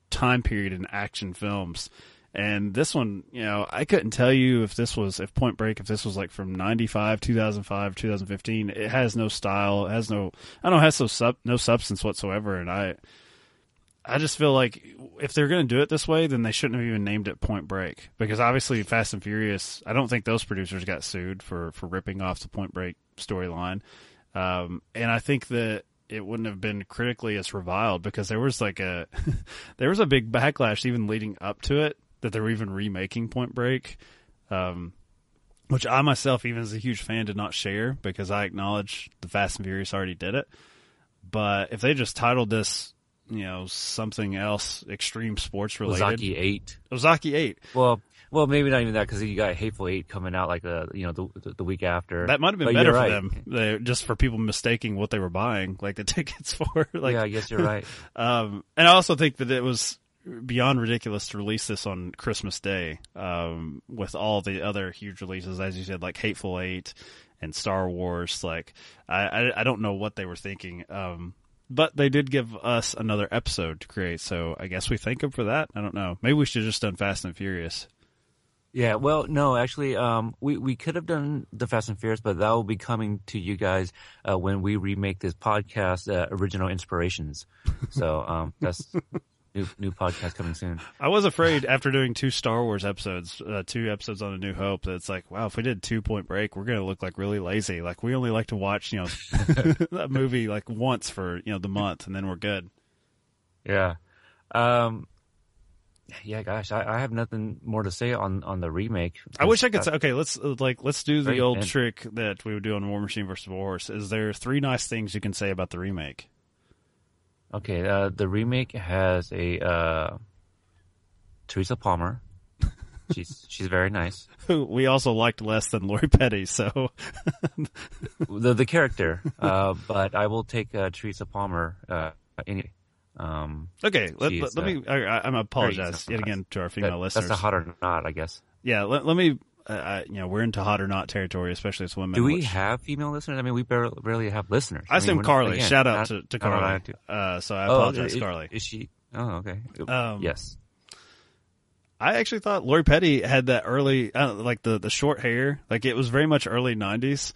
time period in action films. And this one, you know, I couldn't tell you if this was if Point Break if this was like from 95, 2005, 2015. It has no style, it has no I don't know, has no sub no substance whatsoever and I I just feel like if they're going to do it this way, then they shouldn't have even named it Point Break because obviously Fast and Furious. I don't think those producers got sued for for ripping off the Point Break storyline, um, and I think that it wouldn't have been critically as reviled because there was like a *laughs* there was a big backlash even leading up to it that they were even remaking Point Break. Um, which I myself, even as a huge fan, did not share because I acknowledge the Fast and Furious already did it. But if they just titled this, you know, something else, extreme sports related, Ozaki Eight. Ozaki Eight, Well, well, maybe not even that because you got Hateful Eight coming out like the you know the the, the week after. that might have been But better for right. them, they, just for people mistaking what they were buying, like the *laughs* tickets for. Like, yeah, I guess you're right. *laughs* Um, and I also think that it was beyond ridiculous to release this on Christmas Day, um, with all the other huge releases, as you said, like Hateful Eight and Star Wars. Like, I, I, I don't know what they were thinking. Um, but they did give us another episode to create, so I guess we thank them for that. I don't know. Maybe we should have just done Fast and Furious. Yeah, well, no, actually, um, we we could have done the Fast and Furious, but that will be coming to you guys uh, when we remake this podcast, uh, original inspirations. So um, that's *laughs* new new podcast coming soon. I was afraid after doing two Star Wars episodes, uh, two episodes on A New Hope, that it's like, wow, if we did two Point Break, we're gonna look like really lazy. Like we only like to watch, you know, *laughs* that movie like once for you know the month, and then we're good. Yeah. Um, yeah, gosh, I, I have nothing more to say on, on the remake. I wish I could Uh, say, okay, let's like let's do the old thin. trick that we would do on War Machine versus War Horse. Is there three nice things you can say about the remake? Okay, uh, the remake has a uh, Teresa Palmer. *laughs* She's she's very nice. Who *laughs* we also liked less than Lori Petty, so *laughs* The the character, uh, but I will take uh, Teresa Palmer uh, any. Um, okay. Let, let, let uh, me. I, I'm apologize yet again to our female that- listeners. that's a hot or not, I guess. yeah, let, let me. Uh, I, you know, we're into hot or not territory, especially as women. Do we which- have female listeners? I mean, we barely, barely have listeners. I assume mean, Carly. again, Shout out not- to, to Carly. Uh, so I Oh, apologize, is, Carly. Is she? Oh, okay. Um, yes. I actually thought Lori Petty had that early, uh, like the the short hair, like it was very much early '90s,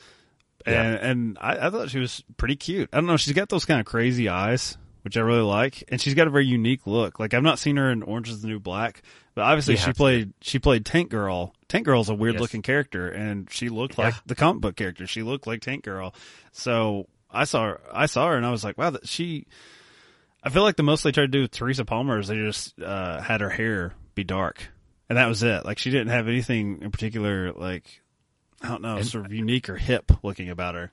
and Yeah. and I, I thought she was pretty cute. I don't know, she's got those kind of crazy eyes, which I really like, and she's got a very unique look. Like I've not seen her in Orange Is the New Black, but obviously You she have to. played she played Tank Girl. Tank Girl's a weird Yes. looking character, and she looked Yeah. like the comic book character. She looked like Tank Girl. So I saw her, I saw her, and I was like, wow, that she. I feel like the most they tried to do with Teresa Palmer is they just uh, had her hair be dark, and that was it. Like she didn't have anything in particular, like I don't know, And- sort of unique or hip looking about her.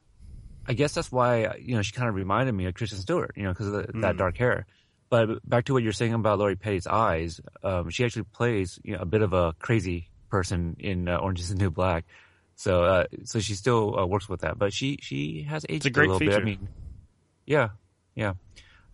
I guess that's why you know she kind of reminded me of Kristen Stewart, you know, because of the, that Mm. dark hair. But back to what you're saying about Lori Petty's eyes, um, she actually plays you know, a bit of a crazy person in uh, Orange Is the New Black. So, uh, so she still uh, works with that, but she she has aged a great little bit. feature. I mean, yeah, yeah.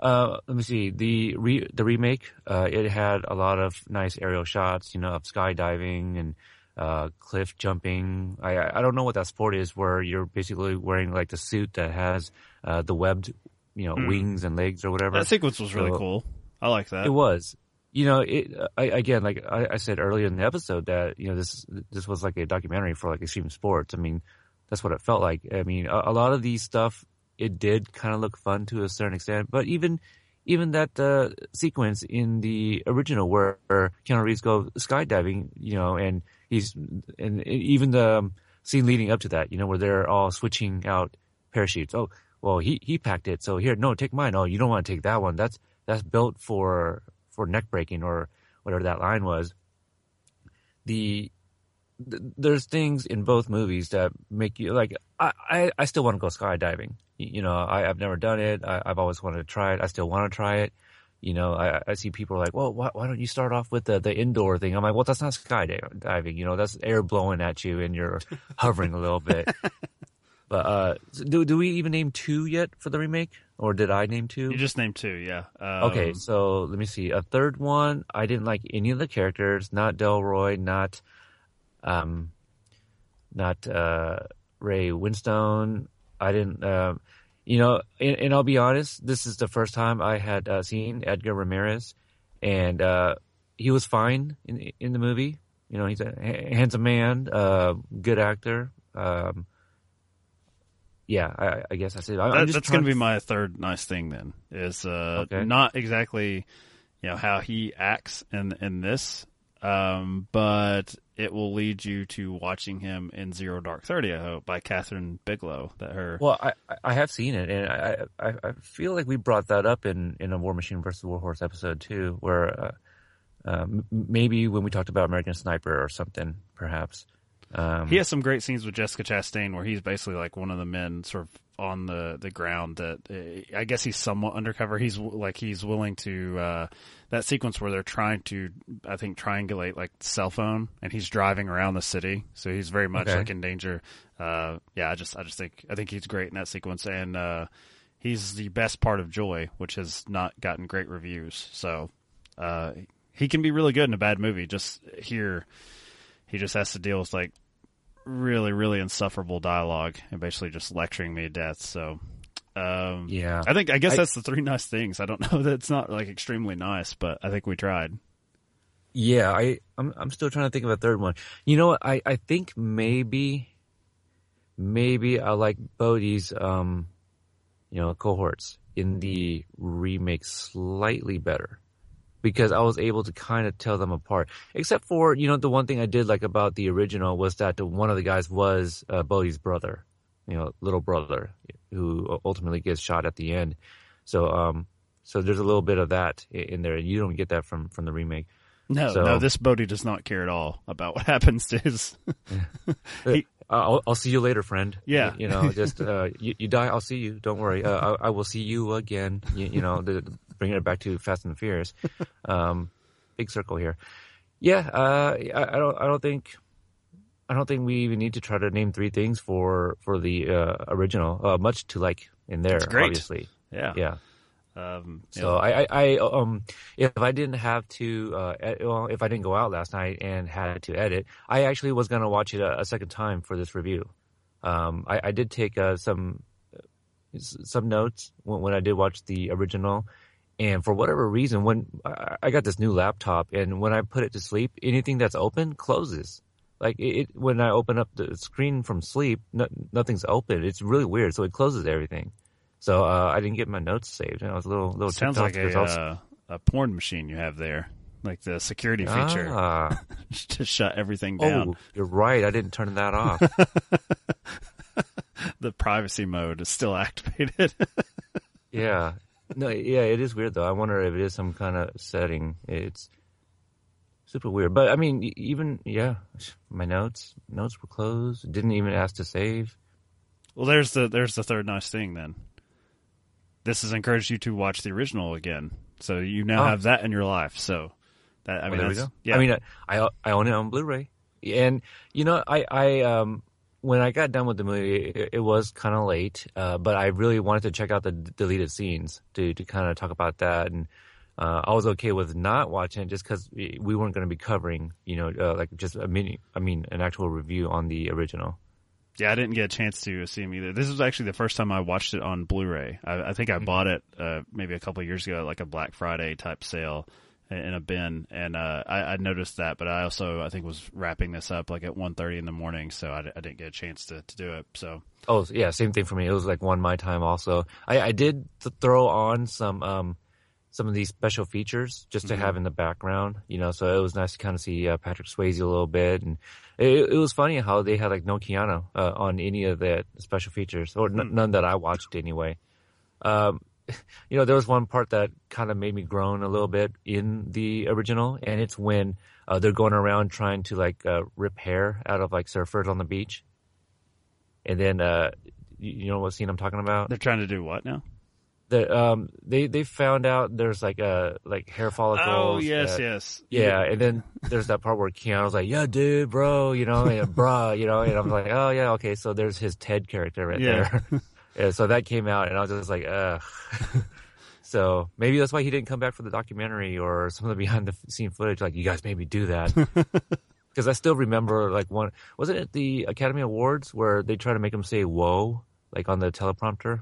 Uh, let me see the re- the remake. Uh, it had a lot of nice aerial shots, you know, of skydiving and uh, cliff jumping. I I I don't know what that sport is, where you're basically wearing like the suit that has uh, the webbed, you know, Hmm. wings and legs or whatever. That sequence was really So- cool. I like that. It was. You know, it I, again, like I, I said earlier in the episode, that you know this this was like a documentary for like extreme sports. I mean, that's what it felt like. I mean, a, a lot of these stuff it did kind of look fun to a certain extent, but even even that uh, sequence in the original where Keanu Reeves goes skydiving, you know, and he's and even the um, scene leading up to that, you know, where they're all switching out parachutes. Oh, well, he he packed it, so here, no, take mine. Oh, you don't want to take that one. That's that's built for for neck breaking or whatever that line was. The th- there's things in both movies that make you like I I, I still want to go skydiving. You know, I, I've never done it. I, I've always wanted to try it. I still want to try it. You know, I, I see people like, well, why, why don't you start off with the, the indoor thing? I'm like, well, that's not skydiving. You know, that's air blowing at you and you're *laughs* hovering a little bit. But uh, do do we even name two yet for the remake, or did I name two? You just named two, yeah. Um, Okay, so let me see. A third one, I didn't like any of the characters. Not Delroy, not, um, not uh, Ray Winstone. I didn't. Um, you know, and, and I'll be honest. This is the first time I had uh, seen Edgar Ramirez, and uh, he was fine in in the movie. You know, he's a handsome man, uh, good actor. Um, yeah, I, I guess that's it. I, I'm That, just that's going to be my third nice thing. Then is uh, Okay. not exactly you know how he acts in in this, um, but it will lead you to watching him in Zero Dark Thirty. I hope by Kathryn Bigelow. That her Well, I, I- have seen it, and I, I I feel like we brought that up in, in a War Machine versus Warhorse episode too, where uh, uh, m- maybe when we talked about American Sniper or something, perhaps. Um, he has some great scenes with Jessica Chastain where he's basically like one of the men sort of on the the ground that uh, I guess he's somewhat undercover. He's w- like he's willing to uh that sequence where they're trying to I think triangulate like cell phone and he's driving around the city. So he's very much Okay. like in danger. Uh yeah, I just I just think I think he's great in that sequence and uh he's the best part of Joy, which has not gotten great reviews. So uh he can be really good in a bad movie. Just here he just has to deal with like really, really insufferable dialogue and basically just lecturing me to death. So, um, Yeah. I think I guess I- that's the three *laughs* nice things. I don't know *laughs* that it's not like extremely nice, but I think we tried. Yeah, I I'm I'm still trying to think of a third one. You know what? I I think maybe maybe I like Bodhi's um you know cohorts in the remake slightly better because I was able to kind of tell them apart. Except for you know the one thing I did like about the original was that the, one of the guys was uh, Bodhi's brother, you know, little brother who ultimately gets shot at the end. So um so there's a little bit of that in there, and you don't get that from from the remake. No, So- no, this Bodhi does not care at all about what *laughs* happens to his. *laughs* He- I'll, I'll see you later, friend. Yeah. You, you know, just, uh, you, you die, I'll see you. Don't worry. Uh, I, I will see you again. You, you know, the, bringing it back to Fast and the Furious. *laughs* Um, big circle here. Yeah. Uh, I, I don't, I don't think, I don't think we even need to try to name three things for, for the, uh, original, uh, much to like in there, obviously. yeah. Yeah. Um, So I, I, I, um, if I didn't have to, uh, well, if I didn't go out last night and had to edit, I actually was going to watch it a, a second time for this review. Um, I, I did take uh, some some notes when, when I did watch the original, and for whatever reason, when I, I got this new laptop, and when I put it to sleep, anything that's open closes. Like it, when I open up the screen from sleep, no, nothing's open. It's really weird. So it closes everything. So uh, I didn't get my notes saved, and I was a little little Sounds like a uh, a porn machine you have there, like the security feature Ah, *laughs* to shut everything down. oh, you're right. I didn't turn that off. *laughs* The privacy mode is still *laughs* activated. yeah, no, yeah, it is weird though. I wonder if it is some kind of setting. It's super weird. But I mean, even yeah, my notes notes were closed. Didn't even ask to save. well, there's the there's the third nice thing. Then this has encouraged you to watch the original again, so you now Oh. have that in your life. So that I Well, mean, there we go. yeah, I mean, I I own it on Blu-ray, and you know, I I um when I got done with the movie, it, it was kind of late, uh, but I really wanted to check out the d- deleted scenes to to kind of talk about that, and uh, I was okay with not watching it just because we weren't going to be covering, you know, uh, like just a mini, I mean, an actual review on the original. Yeah, I didn't get a chance to see him either. This was actually the first time I watched it on Blu-ray. I, I think I bought it uh, maybe a couple of years ago, like a Black Friday type sale in a bin, and uh, I, I noticed that. But I also I think was wrapping this up like at 1.30 in the morning, so I, I didn't get a chance to, to do it. So Oh yeah, same thing for me. It was like one my time also. I, I did th- throw on some um some of these special features just to have in the background, you know. So it was nice to kind of see uh, Patrick Swayze a little bit, and it, it was funny how they had like no Keanu uh, on any of the special features, or n- none that I watched anyway. Um, *laughs* you know, there was one part that kind of made me groan a little bit in the original, and it's when uh, they're going around trying to like uh, rip hair out of like surfers on the beach, and then uh, you, you know what scene I'm talking about? they're trying to do what now? The um, they they found out there's like a like hair follicles. Oh yes, that- yes, Yeah, and then there's that part where Keanu's like, "Yeah, dude, bro," you know, and bruh, you know, and I'm like, "Oh yeah, okay." So there's his Ted character right Yeah. there. *laughs* yeah, so that came out, and I was just like, "Ugh." *laughs* so maybe that's why he didn't come back for the documentary or some of the behind the scene footage. Like, you guys made me do that. *laughs* Because I still remember, like one wasn't it the Academy Awards where they try to make him say "whoa" like on the teleprompter?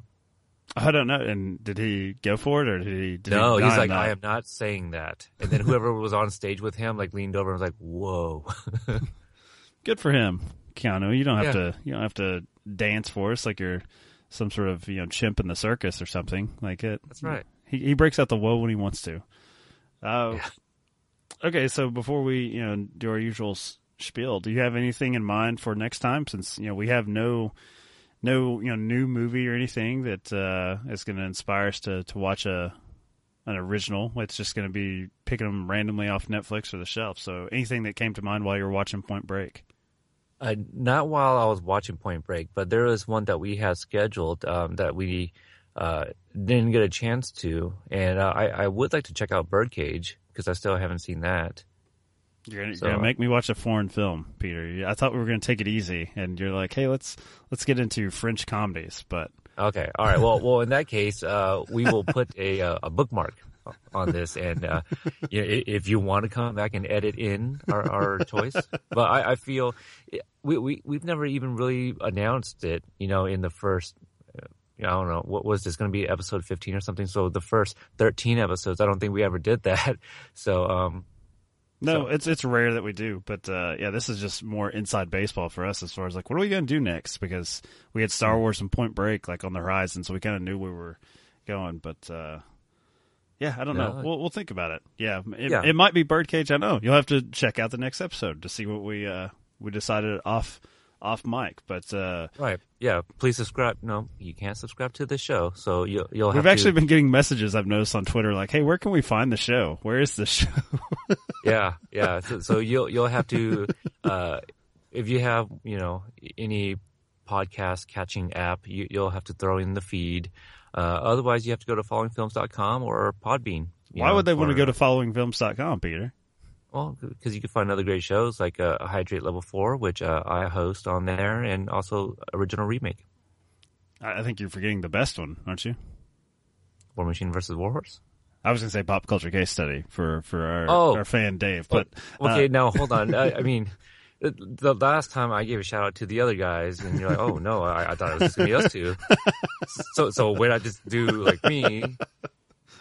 I don't know. And did he go for it or did he? Did no, he he's like? I am not saying that. And then whoever was on stage with him like leaned over and was like, "Whoa." *laughs* Good for him, Keanu. You don't have Yeah. to. You don't have to dance for us like you're some sort of you know chimp in the circus or something like it. That's right. He he breaks out the whoa when he wants to. Uh, Okay, so before we you know do our usual spiel, do you have anything in mind for next time? Since you know we have no no you know new movie or anything that uh, is going to inspire us to to watch a an original. It's just going to be picking them randomly off Netflix or the shelf. So anything that came to mind while you were watching Point Break? Uh, not while I was watching Point Break, but there was one that we had scheduled um, that we uh, didn't get a chance to, and uh, I, I would like to check out Birdcage because I still haven't seen that. You're gonna, So- you're gonna make me watch a foreign film, Peter. I thought we were gonna take it easy, and you're like, "Hey, let's let's get into French comedies." But Okay, all right. Well, well, in that case, uh, we will put a uh, a bookmark on this, and uh, you know, if you want to come back and edit in our, our choice, but I, I feel we we we've never even really announced it. You know, in the first. uh, I don't know what was this going to be episode 15 or something. So the first 13 episodes, I don't think we ever did that. *laughs* So, um, no, So- it's it's rare that we do. But uh, yeah, this is just more inside baseball for us as far as like, what are we gonna do next? Because we had Hmm. Star Wars and Point Break like on the horizon, so we kind of knew we were going. But uh, yeah, I don't know. No. We'll we'll think about it. Yeah, it, Yeah. it might be Birdcage. I know you'll have to check out the next episode to see what we uh, we decided off off mic. But uh, right. Yeah. Please subscribe. No, you can't subscribe to the show. So you'll, you'll have We've to- actually been getting messages I've noticed on Twitter like, "Hey, where can we find the show? Where is the *laughs* show?" yeah, yeah. So, so you'll you'll have to uh, if you have you know any podcast catching app, you, you'll have to throw in the feed. Uh, otherwise, you have to go to followingfilms.com or Podbean. Why know, would they want to go to followingfilms.com, Peter? Well, because you can find other great shows like uh, Hydrate Level Four, which uh, I host on there, and also Original Remake, I I think you're forgetting the best one, aren't you? War Machine versus Warhorse. I was going to say pop culture case study for for our Oh. our fan Dave, but Okay, uh, now hold on. *laughs* I, I mean, the, last time I gave a shout out to the other guys, and you're like, "Oh no, I, I thought it was just gonna be us two. *laughs* so, so why not just do like me?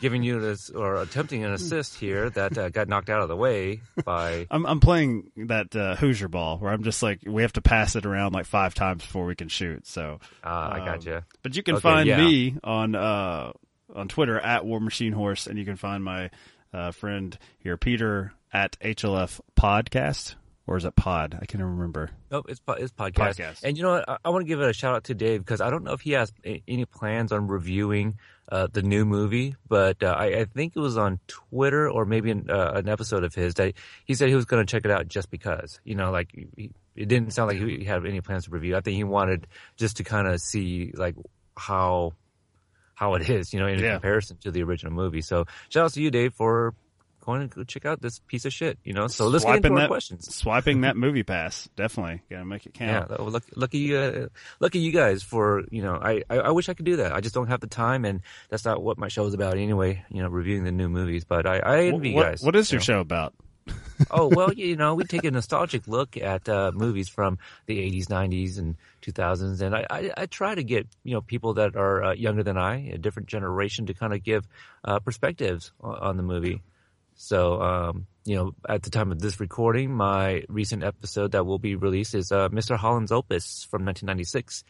giving you this or attempting an assist here that uh, got knocked out of the way by. I'm I'm playing that uh, Hoosier ball where I'm just like we have to pass it around like five times before we can shoot. So uh, I got um, you. But you can Okay, find yeah. me on uh, on Twitter at War Machine Horse, and you can find my uh, friend here Peter at HLF Podcast, or is it Pod? I can't remember. Nope, it's it's podcast. Podcast. And you know what? I, I want to give a shout out to Dave because I don't know if he has any plans on reviewing uh, the new movie, but uh, I, I think it was on Twitter or maybe an, uh, an episode of his that he said he was going to check it out just because. You know, like he, it didn't sound like he had any plans to review. I think he wanted just to kind of see like how how it is, you know, in Yeah. comparison to the original movie. So shout out to you, Dave, for going to go check out this piece of shit. You know, so let's get into Swiping our that questions. swiping that *laughs* movie pass. Definitely gotta make it count. look, lucky you, uh, lucky you guys for you know. I, I I wish I could do that. I just don't have the time, and that's not what my show is about anyway. You know, reviewing the new movies. But I, I envy you guys. what is you your know. show about? *laughs* oh well, *laughs* you know, we take a nostalgic look at uh, movies from the '80s, '90s, and 2000s, and I, I, I try to get you know people that are uh, younger than I, a different generation, to kind of give uh, perspectives on, on the movie. So, um, you know, at the time of this recording, my recent episode that will be released is uh, Mr. Holland's Opus from 1996.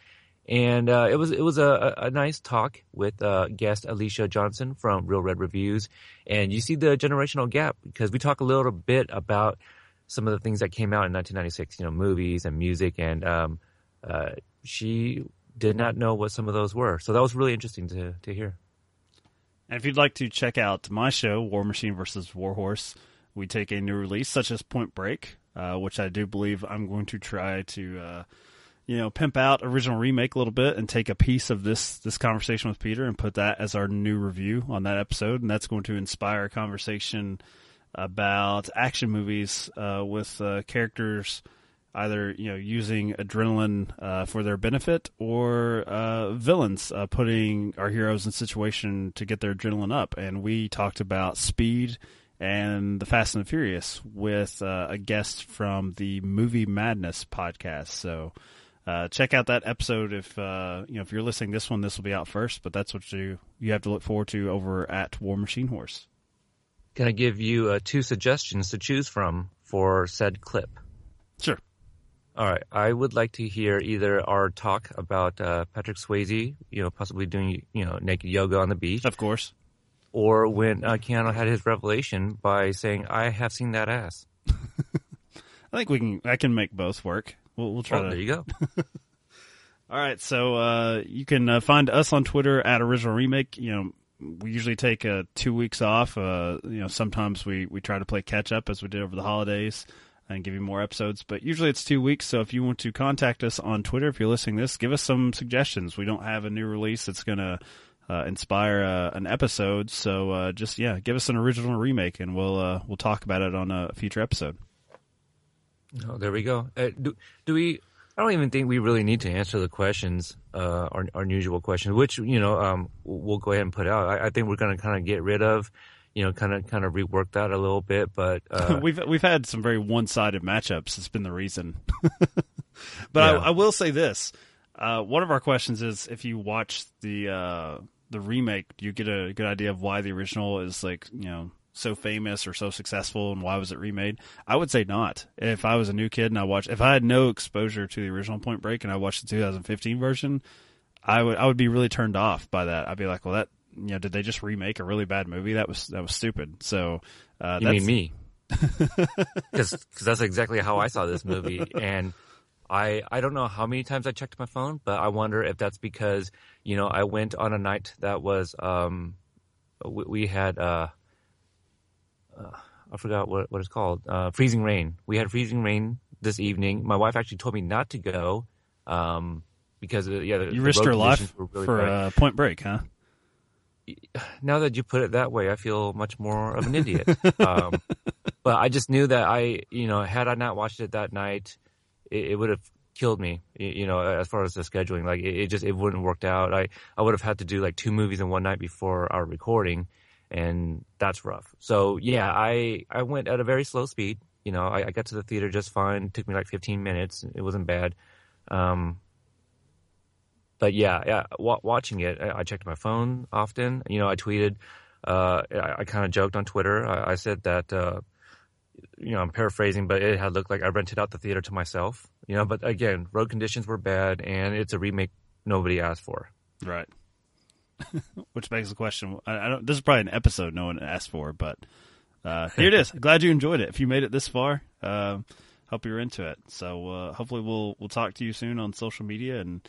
And uh, it was it was a, a nice talk with uh, guest Alicia Johnson from Real Red Reviews, and you see the generational gap because we talk a little bit about some of the things that came out in 1996, you know, movies and music, and um, uh, she did not know what some of those were. So that was really interesting to to hear. And if you'd like to check out my show, War Machine versus Warhorse, we take a new release such as Point Break, uh, which I do believe I'm going to try to, uh, you know, pimp out original remake a little bit and take a piece of this this conversation with Peter and put that as our new review on that episode, and that's going to inspire a conversation about action movies uh, with uh, characters either you know using adrenaline uh, for their benefit or uh, villains uh, putting our heroes in situation to get their adrenaline up. And we talked about Speed and the Fast and the Furious with uh, a guest from the Movie Madness podcast. So. Uh, check out that episode if uh, you know if you're listening this one this will be out first but that's what you you have to look forward to over at War Machine Horse. Can I give you uh, two suggestions to choose from for said clip? Sure. All right, I would like to hear either our talk about uh, Patrick Swayze, you know, possibly doing you know naked yoga on the beach, Of course. or when uh, Keanu had his revelation by saying, "I have seen that ass." *laughs* I think we can I can make both work. We'll, we'll try Oh, to there you go. *laughs* All right, so uh, you can uh, find us on Twitter at Original Remake. You know, we usually take uh, two weeks off. Uh, you know, sometimes we, we try to play catch up as we did over the holidays and give you more episodes. But usually it's two weeks. So if you want to contact us on Twitter, if you're listening this, give us some suggestions. We don't have a new release that's going to uh, inspire uh, an episode. So uh, just yeah, give us an original remake, and we'll uh, we'll talk about it on a future episode. Oh, there we go. Uh, do, do we? I don't even think we really need to answer the questions, uh, our, our usual questions, which you know, um, we'll go ahead and put out. I, I think we're going to kind of get rid of, you know, kind of kind of rework that a little bit. But *laughs* uh, we've we've had some very one sided matchups. It's been the reason. *laughs* but Yeah. I, I will say this: uh, one of our questions is if you watch the uh, the remake, do you get a good idea of why the original is like you know so famous or so successful, and why was it remade? I would say not. If I was a new kid and I watched, if I had no exposure to the original Point Break and I watched the 2015 version, I would I would be really turned off by that. I'd be like, well, that you know, did they just remake a really bad movie? That was that was stupid. So uh, you that's, mean me? *laughs* Because that's exactly how I saw this movie, *laughs* and I I don't know how many times I checked my phone, but I wonder if that's because you know I went on a night that was um we, we had uh, uh I forgot what what it's called uh freezing rain. We had freezing rain this evening. My wife actually told me not to go um because uh, yeah the, You the risked your life really for uh, Point Break, huh? *sighs* now that you put it that way, I feel much more of an idiot. *laughs* um, but I just knew that I, you know, had I not watched it that night, it, it would have killed me. You know, as far as the scheduling, like it, it just it wouldn't have worked out. I I would have had to do like two movies in one night before our recording, and that's rough. So yeah, I I went at a very slow speed. You know, I, I got to the theater just fine. It took me like 15 minutes. It wasn't bad. Um, but yeah, yeah, wa- watching it, I, I checked my phone often. You know, I tweeted Uh, I, I kind of joked on Twitter. I, I said that, uh, you know, I'm paraphrasing, but it had looked like I rented out the theater to myself. You know, but again, road conditions were bad, and it's a remake nobody asked for. Right. *laughs* Which begs the question. I, I, don't. This is probably an episode no one asked for, but uh, here it is. *laughs* Glad you enjoyed it. If you made it this far, uh, hope you're into it. So uh, hopefully we'll we'll talk to you soon on social media and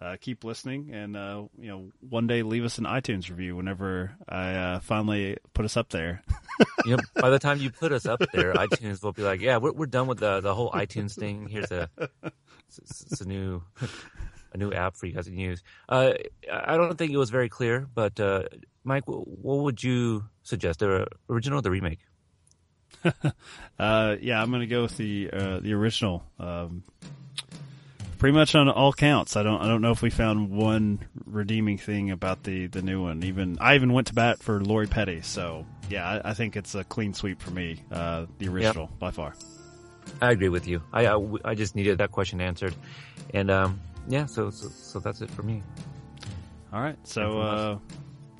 uh, keep listening. And uh, you know, one day leave us an iTunes review whenever I uh, finally put us up there. *laughs* you know, by the time you put us up there, *laughs* iTunes will be like, "Yeah, we're we're done with the the whole iTunes thing. Here's a it's, it's a new." a new app for you guys to use. Uh, I don't think it was very clear, but uh, Mike, what would you suggest? The original, or the remake? *laughs* uh, yeah, I'm going to go with the uh, the original. Um, pretty much on all counts. I don't I don't know if we found one redeeming thing about the the new one. Even I even went to bat for Lori Petty. So yeah, I, I think it's a clean sweep for me. Uh, the original yep. by far. I agree with you. I, I, I just needed that question answered, and um, yeah, so, so, so that's it for me. All right, so uh,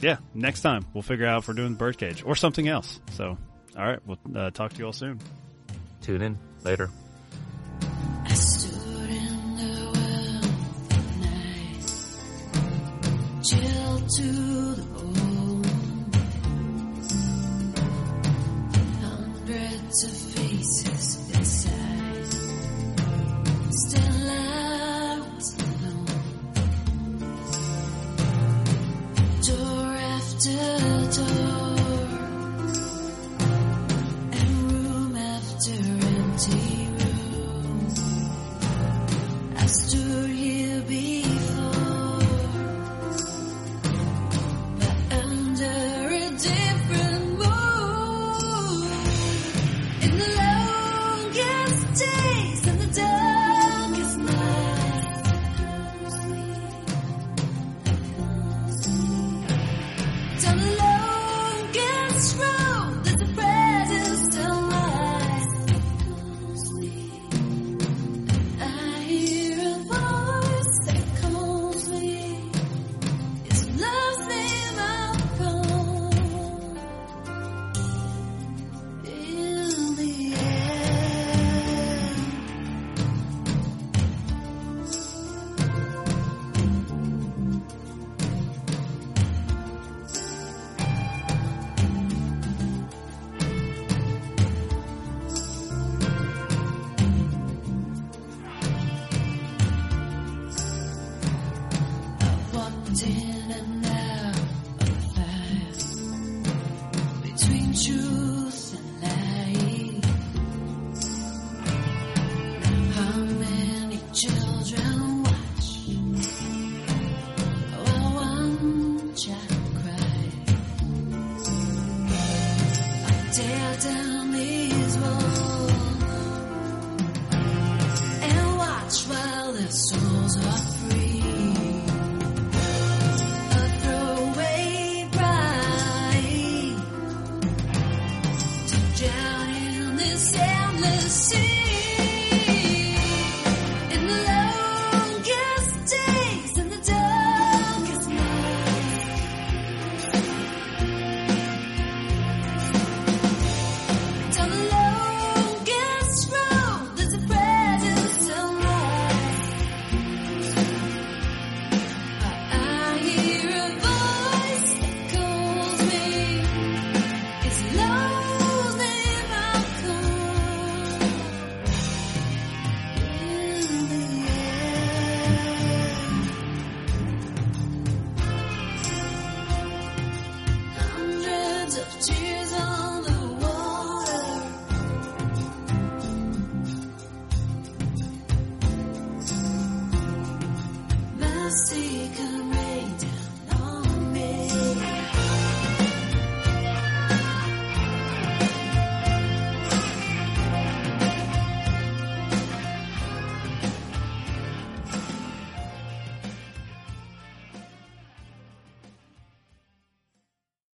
yeah, next time we'll figure out if we're doing birdcage or something else. So, all right, we'll uh, talk to you all soon. Tune in later. pretend